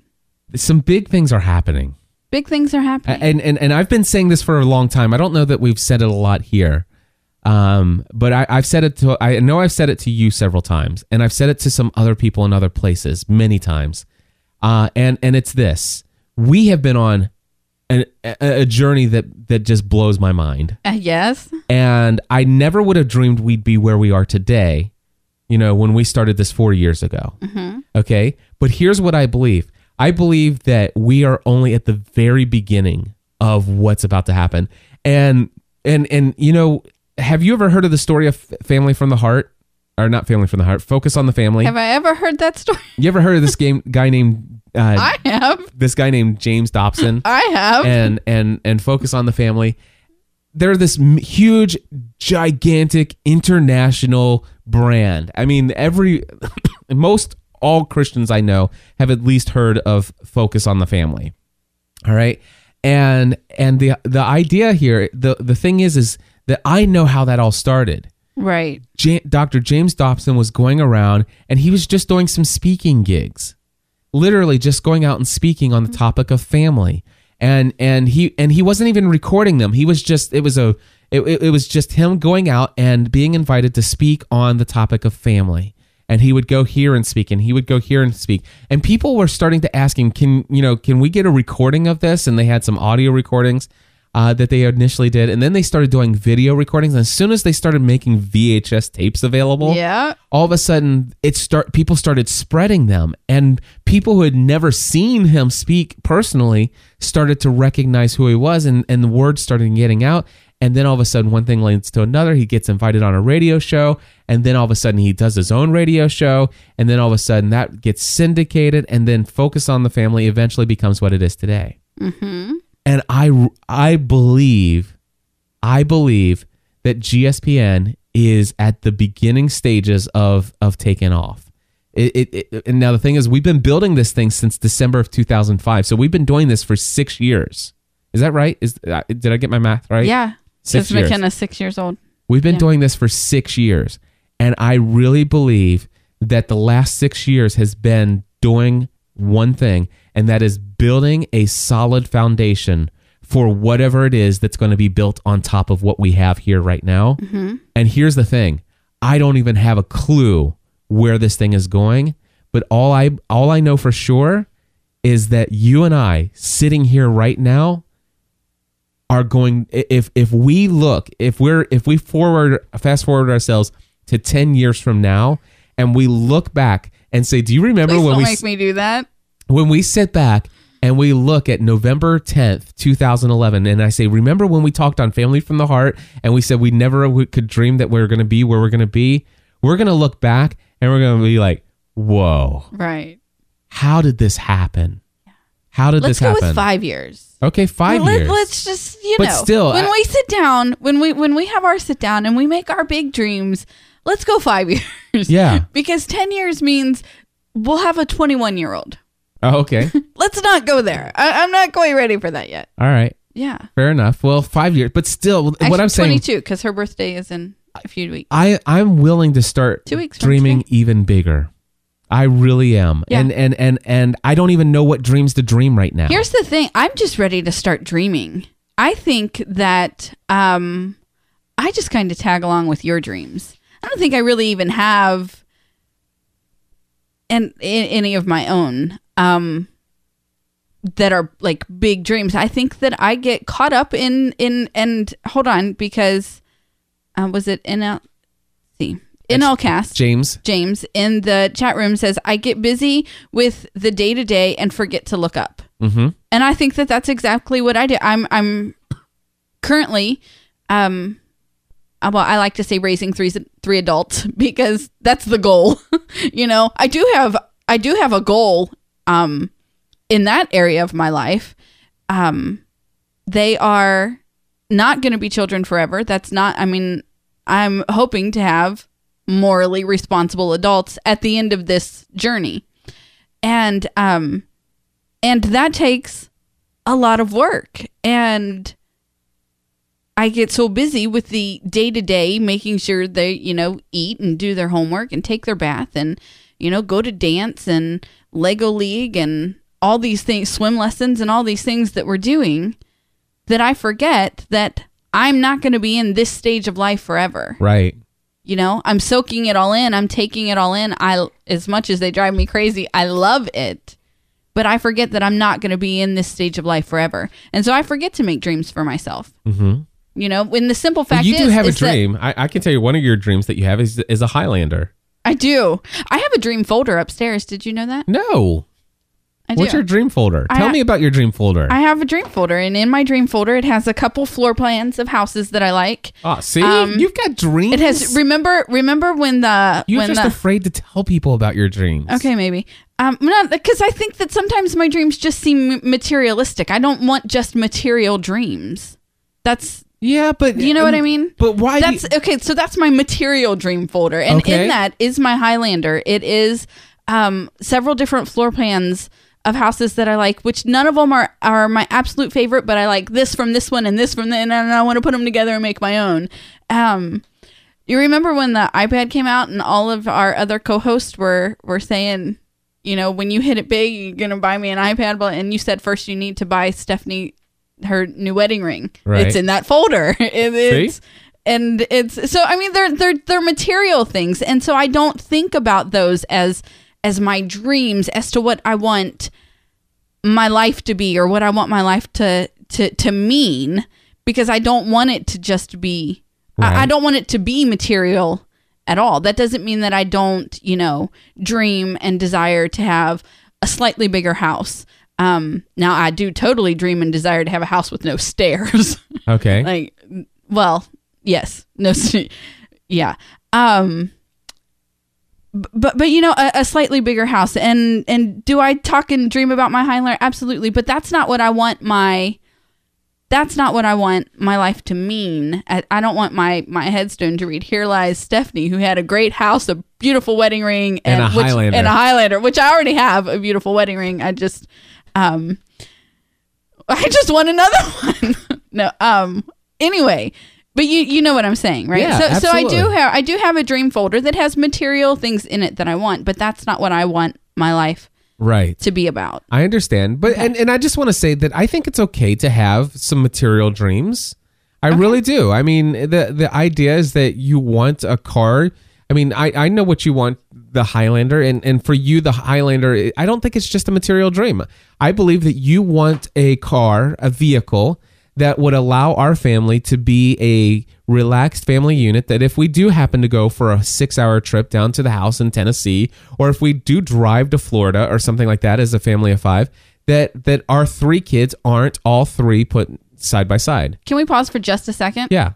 Some big things are happening. Big things are happening. and and and I've been saying this for a long time. I don't know that we've said it a lot here, um, but I, I've said it to. I know I've said it to you several times, and I've said it to some other people in other places many times. Uh, and and it's this: we have been on an, a, a journey that that just blows my mind, Uh, yes. and I never would have dreamed we'd be where we are today. You know, when we started this four years ago. Okay, but here's what I believe. I believe that we are only at the very beginning of what's about to happen. And and and you know, have you ever heard of the story of Family from the Heart? Or not Family from the Heart. Focus on the Family. Have I ever heard that story? you ever heard of this game guy named uh, I have. this guy named James Dobson? I have. and and and focus on the family. They're this m- huge, gigantic international brand. I mean, every most all Christians I know have at least heard of Focus on the Family. All right, and and the the idea here, the the thing is, is that I know how that all started. right. Ja- Dr. James Dobson was going around and he was just doing some speaking gigs. Literally just going out and speaking on the mm-hmm. topic of family. And and he and he wasn't even recording them. He was just it was a it, it, it was just him going out and being invited to speak on the topic of family. And he would go here and speak and he would go here and speak. And people were starting to ask him, "Can, you know, can we get a recording of this?" And they had some audio recordings uh, that they initially did, and then they started doing video recordings. And as soon as they started making VHS tapes available, Yeah. all of a sudden it start people started spreading them, and people who had never seen him speak personally started to recognize who he was, and and the word started getting out. And then all of a sudden, one thing leads to another. He gets invited on a radio show, and then all of a sudden, he does his own radio show, and then all of a sudden, that gets syndicated, and then Focus on the Family eventually becomes what it is today and I I believe I believe that GSPN is at the beginning stages of of taking off. It, it, it and now the thing is we've been building this thing since December of 2005. So we've been doing this for 6 years. Is that right? Is uh, did I get my math right? Yeah. Six years. McKenna's six years old. We've been Yeah. doing this for 6 years and I really believe that the last 6 years has been doing one thing and that is building a solid foundation for whatever it is that's going to be built on top of what we have here right now. Mm-hmm. And here's the thing. I don't even have a clue where this thing is going, but all I all I know for sure is that you and I sitting here right now are going if if we look if we're if we forward fast forward ourselves to 10 years from now and we look back and say do you remember Please when don't we make me do that. when we sit back and we look at November 10th, 2011, and I say, remember when we talked on Family from the Heart and we said we never could dream that we are going to be where we're going to be? We're going to look back and we're going to be like, whoa, Right. how did this happen? How did Let's this go happen? with five years. Okay, five Let- years. Let's just you But know. still, when I- we sit down, when we when we have our sit down and we make our big dreams, let's go five years. Yeah. because ten years means we'll have a twenty-one year old. Oh, okay. Let's not go there. I, I'm not quite ready for that yet. All right. Yeah. Fair enough. Well, five years, but still, Actually, what I'm saying, twenty-two because her birthday is in a few weeks. I I'm willing to start Two weeks dreaming even bigger. I really am. Yeah. And and and and I don't even know what dreams to dream right now. Here's the thing. I'm just ready to start dreaming. I think that um, I just kind of tag along with your dreams. I don't think I really even have and any of my own. Um, that are like big dreams. I think that I get caught up in in and hold on because uh, was it NL see in all cast James. James in the chat room says I get busy with the day to day and forget to look up. Mm-hmm. And I think that that's exactly what I do. I'm I'm currently um well I like to say raising three three adults because that's the goal. you know, I do have I do have a goal um in that area of my life. Um they are not going to be children forever. That's not I mean I'm hoping to have morally responsible adults at the end of this journey. And um and that takes a lot of work and I get so busy with the day to day making sure they, you know, eat and do their homework and take their bath and, you know, go to dance and Lego League and all these things, swim lessons and all these things that we're doing that I forget that I'm not going to be in this stage of life forever. Right. You know, I'm soaking it all in. I'm taking it all in. I as much as they drive me crazy, I love it. But I forget that I'm not going to be in this stage of life forever. And so I forget to make dreams for myself. Mm-hmm. You know, when the simple fact you do is, have a dream. I, I can tell you one of your dreams that you have is is a Highlander. I do. I have a dream folder upstairs. Did you know that? No. I do. What's your dream folder? I Tell ha- me about your dream folder. I have a dream folder, and in my dream folder, it has a couple floor plans of houses that I like. oh, see, Um, you've got dreams. It has. Remember, remember when the You're when just the, afraid to tell people about your dreams. Okay, maybe. Um, because I think that sometimes my dreams just seem materialistic. I don't want just material dreams. That's Yeah, but you know what I mean. But why? That's you- okay. So that's my material dream folder, and Okay. in that is my Highlander. It is um, several different floor plans of houses that I like, which none of them are are my absolute favorite, but I like this from this one and this from the, and I want to put them together and make my own. Um, you remember when the iPad came out and all of our other co-hosts were were saying, you know, when you hit it big, you're gonna buy me an iPad, but and you said first you need to buy Stephanie her new wedding ring. Right. It's in that folder. It- it's and it's so I mean they're they're they're material things, and so I don't think about those as as my dreams as to what I want my life to be or what I want my life to to to mean because I don't want it to just be I, I don't want it to be material at all. That doesn't mean that I don't, you know, dream and desire to have a slightly bigger house. Um, now I do totally dream and desire to have a house with no stairs. okay. like, well, yes, no, st- yeah. Um, but but you know, a, a slightly bigger house, and and do I talk and dream about my Highlander? Absolutely, but that's not what I want my. That's not what I want my life to mean. I, I don't want my my headstone to read "Here lies Stephanie, who had a great house, a beautiful wedding ring, And a which- Highlander. and a Highlander, which I already have a beautiful wedding ring. I just, um, I just want another one. no, um. Anyway, but you you know what I'm saying, right? Yeah, so so I do have I do have a dream folder that has material things in it that I want, but that's not what I want my life right. to be about. I understand, but and, and I just want to say that I think it's okay to have some material dreams. I really do. I mean, the the idea is that you want a car. I mean, I, I know what you want the Highlander, and and for you the Highlander, I don't think it's just a material dream. I believe that you want a car, a vehicle that would allow our family to be a relaxed family unit that if we do happen to go for a six hour trip down to the house in Tennessee, or if we do drive to Florida or something like that as a family of five, that that our three kids aren't all three put side by side. Can we pause for just a second? Yeah.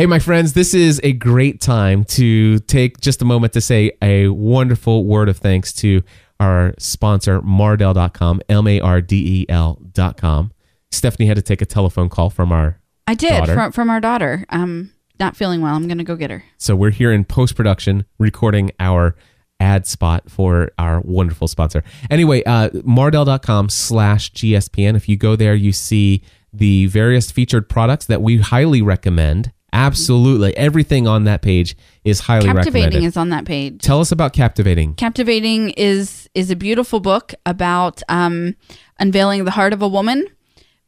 Hey, my friends, this is a great time to take just a moment to say a wonderful word of thanks to our sponsor, Mardel.com, M A R D E L.com. Stephanie had to take a telephone call from our, I did Daughter. from from our daughter. Um, not feeling well. I'm gonna go get her. so we're here in post production recording our ad spot for our wonderful sponsor. Anyway, uh, Mardel.com slash GSPN. If you go there, you see the various featured products that we highly recommend. Absolutely. Everything on that page is highly Captivating recommended. is on that page. Tell us about Captivating. Captivating is is a beautiful book about um, unveiling the heart of a woman.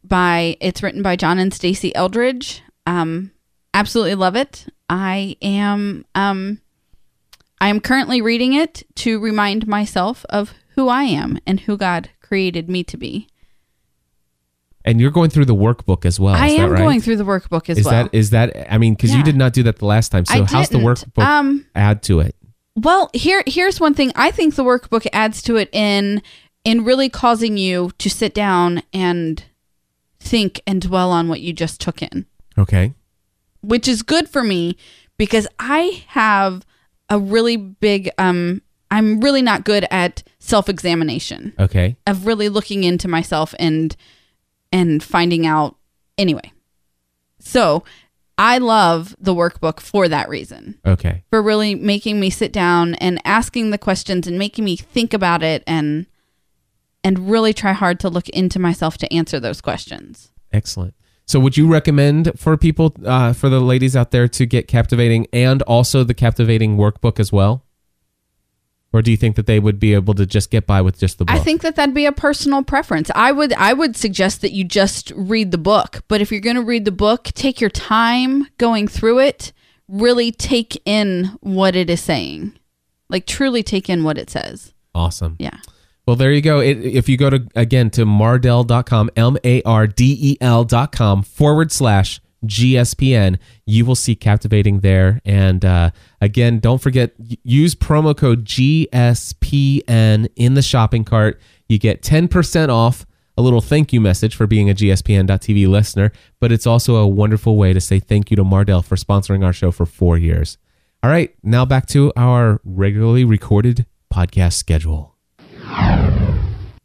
By it's written by John and Stasi Eldredge. Um, absolutely love it. I am um, I am currently reading it to remind myself of who I am and who God created me to be. And you're going through the workbook as well. I is that am right? going through the workbook as well. Is well. that is that? I mean, because you did not do that the last time. So I how's the didn't. workbook Um, add to it? Well, here here's one thing. I think the workbook adds to it in in really causing you to sit down and think and dwell on what you just took in, Okay. which is good for me because I have a really big um I'm really not good at self-examination Okay. of really looking into myself and and finding out anyway. So, I love the workbook for that reason Okay. for really making me sit down and asking the questions and making me think about it and and really try hard to look into myself to answer those questions. Excellent. So, would you recommend for people, uh, for the ladies out there, to get captivating and also the captivating workbook as well? Or do you think that they would be able to just get by with just the book? I think that that'd be a personal preference. I would I would suggest that you just read the book, but if you're going to read the book, take your time going through it, really take in what it is saying. Like truly take in what it says. awesome. Yeah. Well, there you go. It, if you go to, again, to mardel.com, M A R D E L.com forward slash GSPN, you will see Captivating there. And uh, again, don't forget, use promo code GSPN in the shopping cart. You get 10% off, a little thank you message for being a GSPN.TV listener, but it's also a wonderful way to say thank you to Mardel for sponsoring our show for four years. All right, now back to our regularly recorded podcast schedule.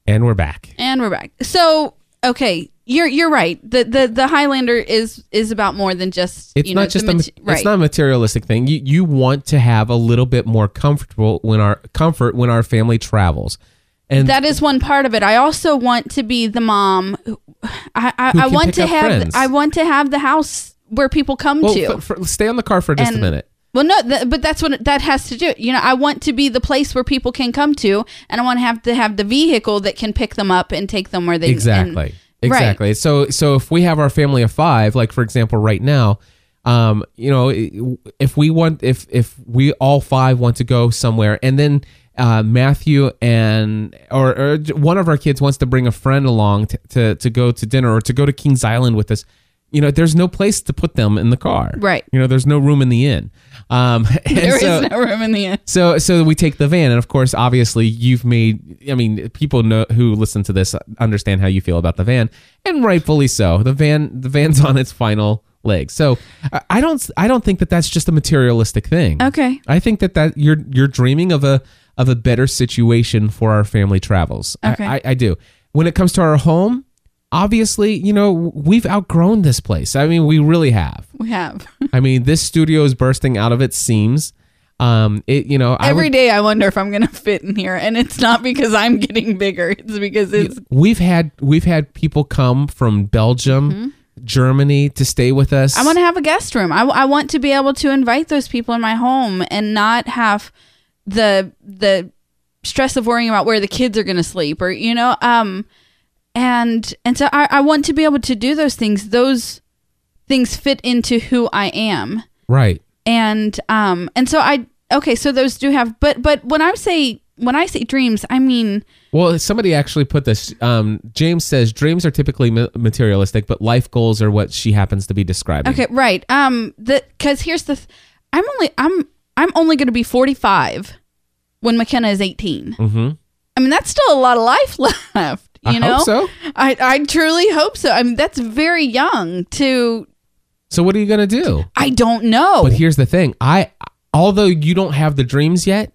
And we're back. And we're back. So, okay, you're you're right. The the the Highlander is is about more than just It's you know, not just a mate- right. it's not a materialistic thing. You you want to have a little bit more comfortable when our comfort when our family travels. And that is one part of it. I also want to be the mom. who- I I, I want to have friends. I want to have the house where people come well, to. for- stay on the car for just a minute. Well, no, th- but that's what it- that has to do. You know, I want to be the place where people can come to, and I want to have to have the vehicle that can pick them up and take them where they Exactly. and- Exactly. So so if we have our family of 5, like for example right now, um you know, if we want if if we all five want to go somewhere and then uh, Matthew and or, or one of our kids wants to bring a friend along to, to to go to dinner or to go to Kings Island with us. You know, there's no place to put them in the car. Right. You know, there's no room in the inn. Um, There is so- no room in the end. so so we take the van, and of course, obviously, you've made. I mean, people know who listen to this understand how you feel about the van, and rightfully so. The van the van's on its final legs. So I- I don't I don't think that that's just a materialistic thing. Okay. I think that that you're you're dreaming of a of a better situation for our family travels. I- Okay. I, I do. When it comes to our home, obviously, you know, we've outgrown this place. I mean, we really have. We have I mean, this studio is bursting out of its seams. Um, it you know I would- day. I wonder if I'm going to fit in here, and it's not because I'm getting bigger. It's because it's we've had we've had people come from Belgium, Germany to stay with us. Mm-hmm. I want to have a guest room. I, I want to be able to invite those people in my home and not have the the stress of worrying about where the kids are going to sleep or you know um and and so I, I want to be able to do those things those things fit into who i am right. and um and so i okay so those do have but but when i say when i say dreams i mean Well, somebody actually put this. Um, James says dreams are typically ma- materialistic, but life goals are what she happens to be describing. okay right um the because here's the th- i'm only i'm i'm only going to be 45 when mckenna is 18 Mm-hmm. i mean that's still a lot of life left you I know hope so. i i truly hope so i mean that's very young to So what are you gonna do? i don't know But here's the thing. I although you don't have the dreams yet,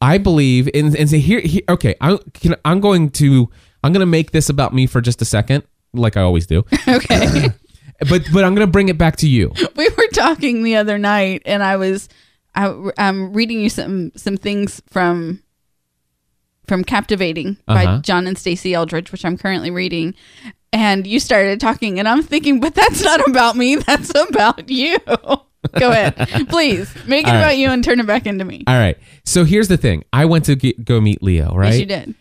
I believe in and say here, here okay, I'm can, I'm going to I'm going to make this about me for just a second, like I always do. okay but but I'm going to bring it back to you. we were talking the other night and i was I, i'm reading you some some things from from captivating by Uh-huh. john and Stasi Eldredge which i'm currently reading and you started talking and i'm thinking but that's not about me that's about you go ahead please make it All right. about you and turn it back into me All right. So here's the thing. I went to get, go meet Leo, right? yes you did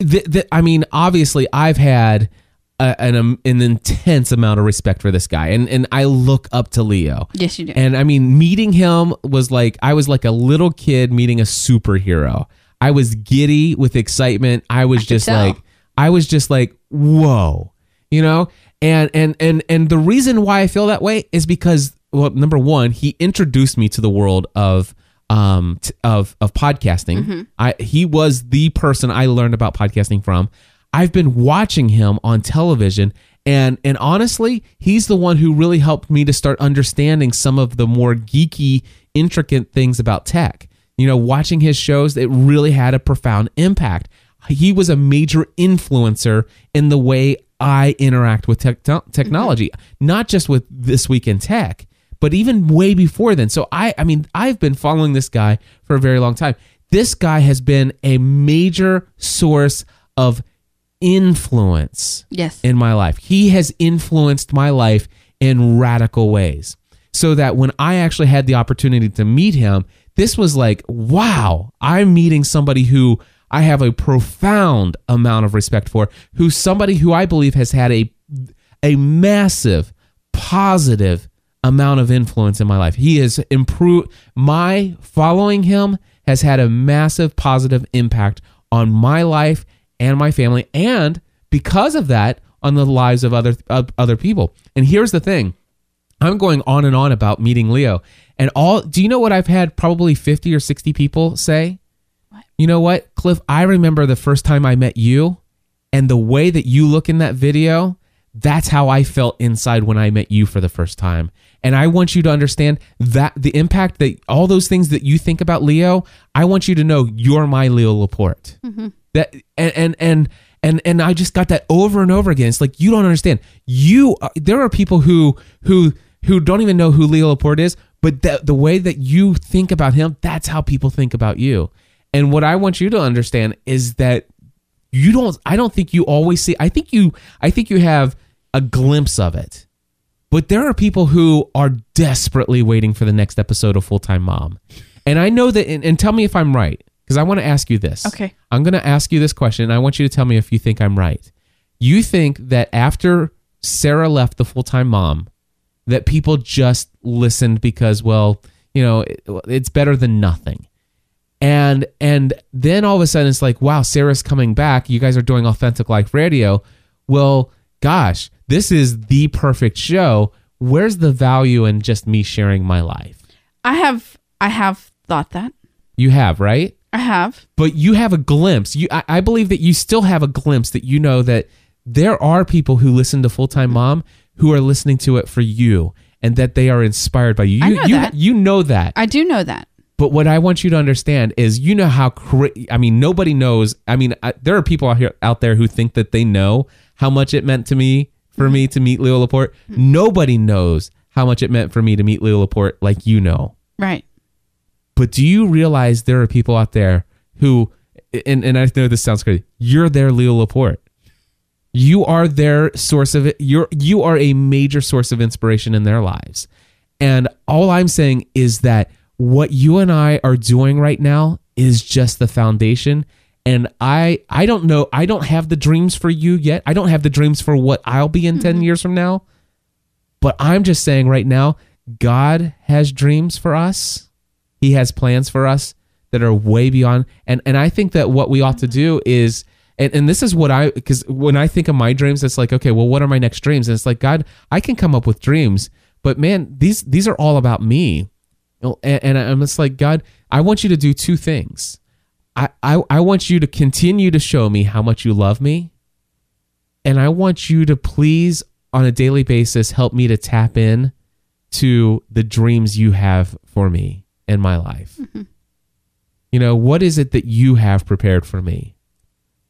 the, the, I mean, obviously, I've had a, an um, an intense amount of respect for this guy, and and I look up to Leo. yes you did And I mean, meeting him was like I was like a little kid meeting a superhero. I was giddy with excitement. I was could just like I was just like, whoa, you know? And and and and the reason why I feel that way is because well, number one, he introduced me to the world of um t- of of podcasting. Mm-hmm. I he was the person I learned about podcasting from. I've been watching him on television and and honestly, he's the one who really helped me to start understanding some of the more geeky, intricate things about tech. You know, watching his shows, it really had a profound impact. He was a major influencer in the way I interact with tech mm-hmm. technology, not just with this week in tech, but even way before then. So I, I mean, I've been following this guy for a very long time. This guy has been a major source of influence Yes. in my life. He has influenced my life in radical ways. So that when I actually had the opportunity to meet him, this was like, wow, I'm meeting somebody who I have a profound amount of respect for, who's somebody who I believe has had a a massive positive amount of influence in my life. He has improved my following him has had a massive positive impact on my life and my family and because of that on the lives of other of other people. And here's the thing. I'm going on and on about meeting Leo. And all do you know what I've had probably 50 or 60 people say? You know what, Cliff, I remember the first time I met you and the way that you look in that video, that's how I felt inside when I met you for the first time. And I want you to understand that the impact that all those things that you think about Leo, I want you to know you're my Leo Laporte. Mm-hmm. That and and and and and I just got that over and over again. It's like you don't understand. You are, there are people who who who don't even know who Leo Laporte is, but the the way that you think about him, that's how people think about you. And what I want you to understand is that you don't I don't think you always see I think you I think you have a glimpse of it. But there are people who are desperately waiting for the next episode of Full Time Mom. And I know that and, and tell me if I'm right because I want to ask you this. Okay. I'm going to ask you this question and I want you to tell me if you think I'm right. You think that after Sarah left the Full Time Mom that people just listened because well, you know, it, it's better than nothing. And and then all of a sudden it's like wow sarah's coming back. You guys are doing authentic life radio. Well gosh this is the perfect show. Where's the value in just me sharing my life? I have I have thought that. you have right? I have. but you have a glimpse. You I, I believe that you still have a glimpse that you know that there are people who listen to full-time mom who are listening to it for you and that they are inspired by you I you know you, that. you know that I do know that. But what I want you to understand is, you know how cra- I mean, nobody knows. I mean, I, there are people out here out there who think that they know how much it meant to me for me to meet Leo Laporte. Mm-hmm. Nobody knows how much it meant for me to meet Leo Laporte like you know. Right. But do you realize there are people out there who, and, and I know this sounds crazy, you're their Leo Laporte. You are their source of it. You're you are a major source of inspiration in their lives. And all I'm saying is that what you and I are doing right now is just the foundation. And I I don't know, I don't have the dreams for you yet. I don't have the dreams for what I'll be in 10 mm-hmm. years from now. But I'm just saying right now, God has dreams for us. He has plans for us that are way beyond and and I think that what we ought to mm-hmm. do is and, and this is what I because when I think of my dreams, it's like, okay, well, what are my next dreams? And it's like, God, I can come up with dreams, but man, these these are all about me. And, and I'm just like, God, I want you to do two things. I, I I want you to continue to show me how much you love me. And I want you to please on a daily basis help me to tap in to the dreams you have for me in my life. Mm-hmm. You know, what is it that you have prepared for me?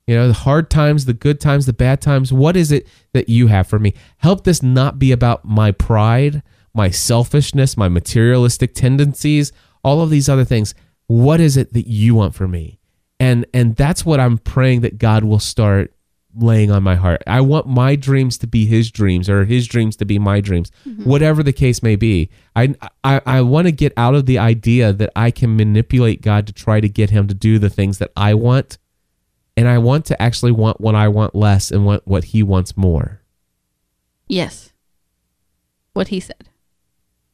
You know, the hard times, the good times, the bad times, what is it that you have for me? Help this not be about my pride, my selfishness, my materialistic tendencies, all of these other things. What is it that you want for me? And and that's what I'm praying that God will start laying on my heart. I want my dreams to be his dreams or his dreams to be my dreams. Mm-hmm. Whatever the case may be. I I, I want to get out of the idea that I can manipulate God to try to get him to do the things that I want. And I want to actually want what I want less and want what he wants more. Yes. What he said.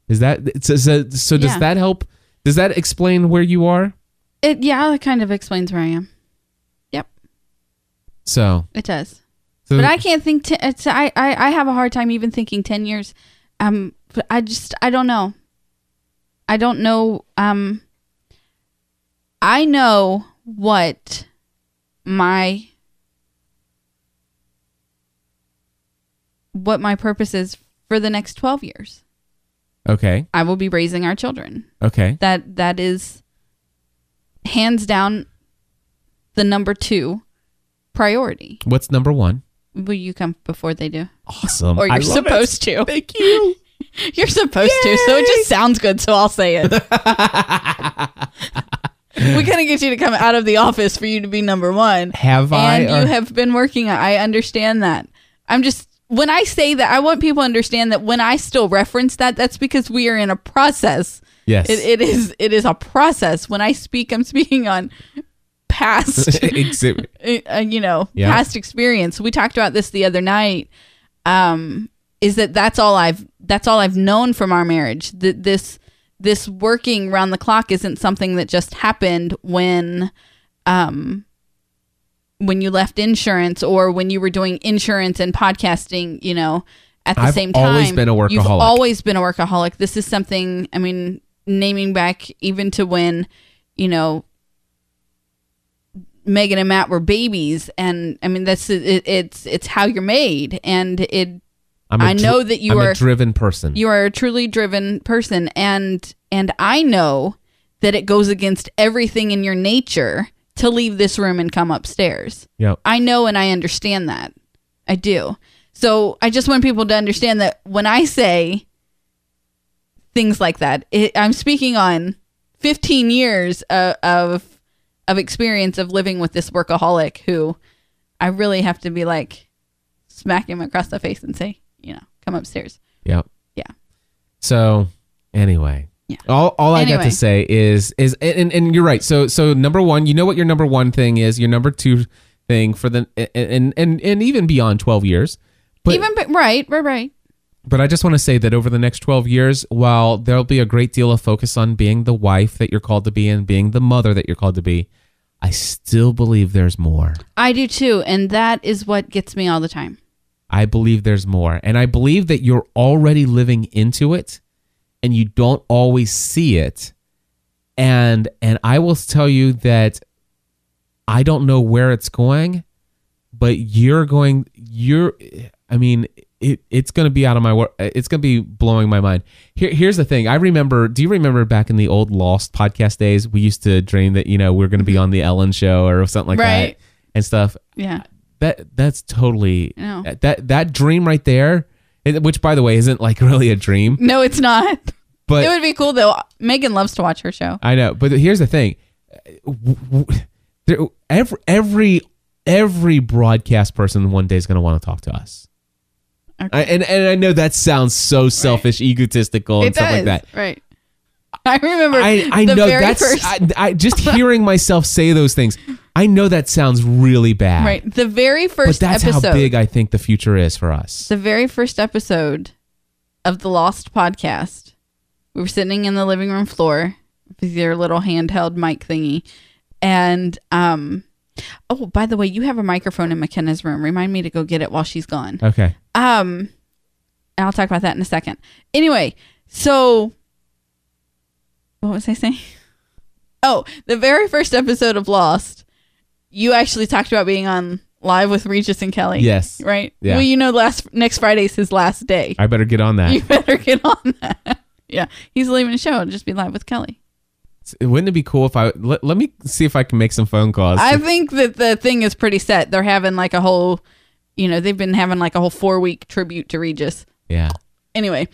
Is that so? So, so does Yeah. that help? Does that explain where you are? It yeah, it kind of explains where I am. Yep, So, it does. so But I can't think. T- it's, I, I I have a hard time even thinking ten years. Um, but I just I don't know. I don't know. Um, I know what my what my purpose is for the next twelve years. okay, I will be raising our children. okay. That that is hands down the number two priority. What's number one? Will you come before they do? Awesome. Or you're love it. supposed to. Thank you. You're supposed to, so it just sounds good, so I'll say it. we couldn't get you to come out of the office for you to be number one. Have I, And or- you have been working. I understand that. I'm just when I say that, I want people to understand that when I still reference that, that's because we are in a process. Yes. It, it is. It is a process. When I speak, I'm speaking on past uh, you know Yeah. past experience we talked about this the other night um is that that's all i've that's all i've known from our marriage that this this working round the clock isn't something that just happened when um when you left insurance or when you were doing insurance and podcasting you know at the I've same time. always been a workaholic. you've always been a workaholic. This is something i mean naming back even to when you know Megan and Matt were babies, and I mean that's it, it's it's how you're made, and it I know dri- that you I'm are- a driven person. you are a truly driven person, and and I know that it goes against everything in your nature to leave this room and come upstairs. Yep. I know and I understand that. I do. So I just want people to understand that when I say things like that, it, I'm speaking on 15 years of, of of experience of living with this workaholic who I really have to be like smack him across the face and say, you know, come upstairs. Yep. Yeah. So anyway, Yeah. all all I got to say is is and, and you're right. So so number one, you know what your number one thing is. Your number two thing for the and and and even beyond twelve years. But Even right, right, right. but I just want to say that over the next twelve years, while there'll be a great deal of focus on being the wife that you're called to be and being the mother that you're called to be, I still believe there's more. I do too, and that is what gets me all the time. I believe there's more. And I believe that you're already living into it and you don't always see it. And and I will tell you that I don't know where it's going, but you're going you're I mean it, it's going to be out of my it's going to be blowing my mind. Here, here's the thing. I remember. Do you remember back in the old Lost podcast days? We used to dream that you know we are going to be mm-hmm. on the Ellen show or something like Right. that and stuff Yeah. That that's totally No. that that dream right there which by the way isn't like really a dream No, it's not. but it would be cool though. Megan loves to watch her show. i know but here's the thing there, every every every broadcast person one day is going to want to talk to us Okay. I, and and i know that sounds so selfish egotistical and it stuff does. like that Right. I remember. I, I know that's I, I just hearing myself say those things i know that sounds really bad right. The very first but that's episode. how big i think the future is for us the very first episode of the Lost podcast. We were sitting in the living room floor with your little handheld mic thingy, and um. Oh, by the way, you have a microphone in McKenna's room. Remind me to go get it while she's gone. okay Um, and I'll talk about that in a second. Anyway, so what was I saying? Oh, the very first episode of Lost, you actually talked about being on live with Regis and Kelly. Yes. Right. Yeah. Well, you know, last next Friday's his last day. i better get on that You better get on that. yeah, he's leaving the show. And just be live with Kelly. Wouldn't it be cool if I let, let me see if I can make some phone calls? I think that the thing is pretty set. They're having like a whole, you know, they've been having like a whole four week tribute to Regis. yeah, Anyway,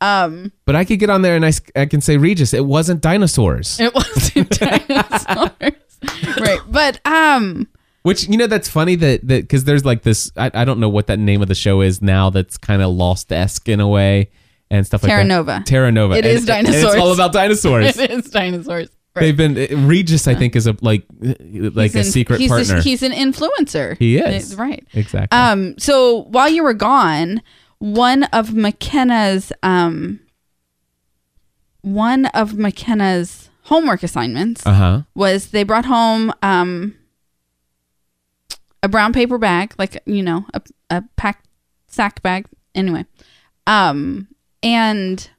um, but I could get on there and I can say Regis, it wasn't dinosaurs. It wasn't dinosaurs. right. But um Which you know that's funny that that because there's like this I, I don't know what that name of the show is now that's kind of lost esque in a way and stuff like Terra that. Nova. Terra Nova. It And- is and it's dinosaurs. all about dinosaurs. it is dinosaurs. Right. They've been Regis. I think is a like like He's a an- secret he's partner. he's an influencer. he is Right. exactly. Um so while you were gone, one of McKenna's um one of McKenna's homework assignments Uh huh. was they brought home um, a brown paper bag, like you know, a, a packed sack bag. Anyway, um, and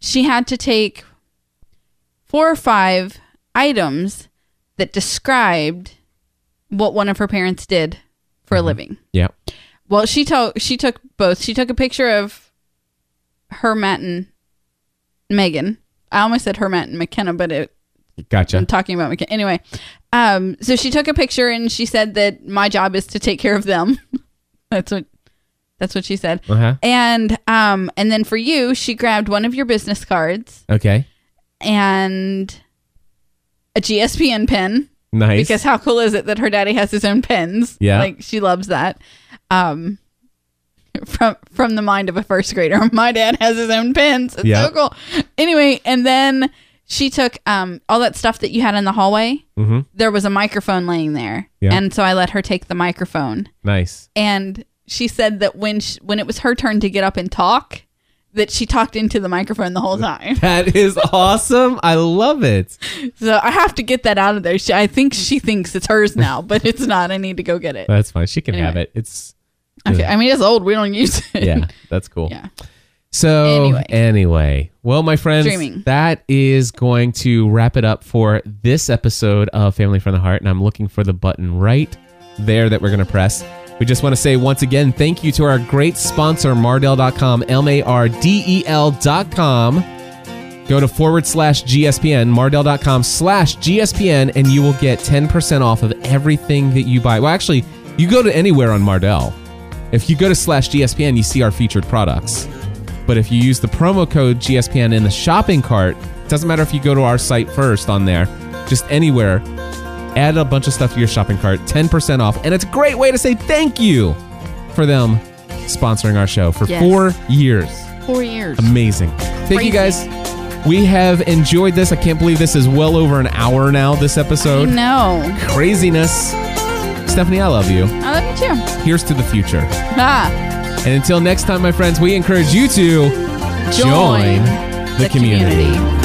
she had to take four or five items that described what one of her parents did for a living. Yeah. Well, she took she took both. She took a picture of her, Matt, and Megan. I almost said her, Matt, and McKenna, but it Gotcha. I'm talking about McKenna. Anyway, um, so she took a picture and she said that my job is to take care of them. that's what that's what she said. Uh-huh. And um, and then for you, she grabbed one of your business cards Okay. and a GSPN pen. Nice. Because how cool is it that her daddy has his own pens? Yeah. like she loves that. Um, from from the mind of a first grader, my dad has his own pens. It's Yeah. so cool. Anyway, and then she took um all that stuff that you had in the hallway. mm-hmm. There was a microphone laying there, Yeah. and so I let her take the microphone. Nice. And she said that when she, when it was her turn to get up and talk, that she talked into the microphone the whole time. That is awesome. I love it. So I have to get that out of there. She, I think she thinks it's hers now, but it's not. I need to go get it. That's fine. She can have it. It's Okay. I mean, it's old. We don't use it. yeah. That's cool. yeah. So anyway. Anyway. well, my friends, Streaming. that is going to wrap it up for this episode of Family from the Heart, and I'm looking for the button right there that we're going to press. We just want to say once again, thank you to our great sponsor, Mardel.com, M-A-R-D-E-L.com. Go to forward slash GSPN, Mardel.com slash GSPN, and you will get 10% off of everything that you buy. Well, actually, you go to anywhere on Mardel. If you go to slash GSPN, you see our featured products. But if you use the promo code GSPN in the shopping cart, doesn't matter if you go to our site first on there, just anywhere, add a bunch of stuff to your shopping cart, 10% off. And it's a great way to say thank you for them sponsoring our show for Yes. four years. Four years. Amazing. Thank you guys. We have enjoyed this. I can't believe this is well over an hour now, this episode. No. Craziness. Stephanie, I love you. I love you too. Here's to the future. Ah, And until next time, my friends, we encourage you to join, the community. community.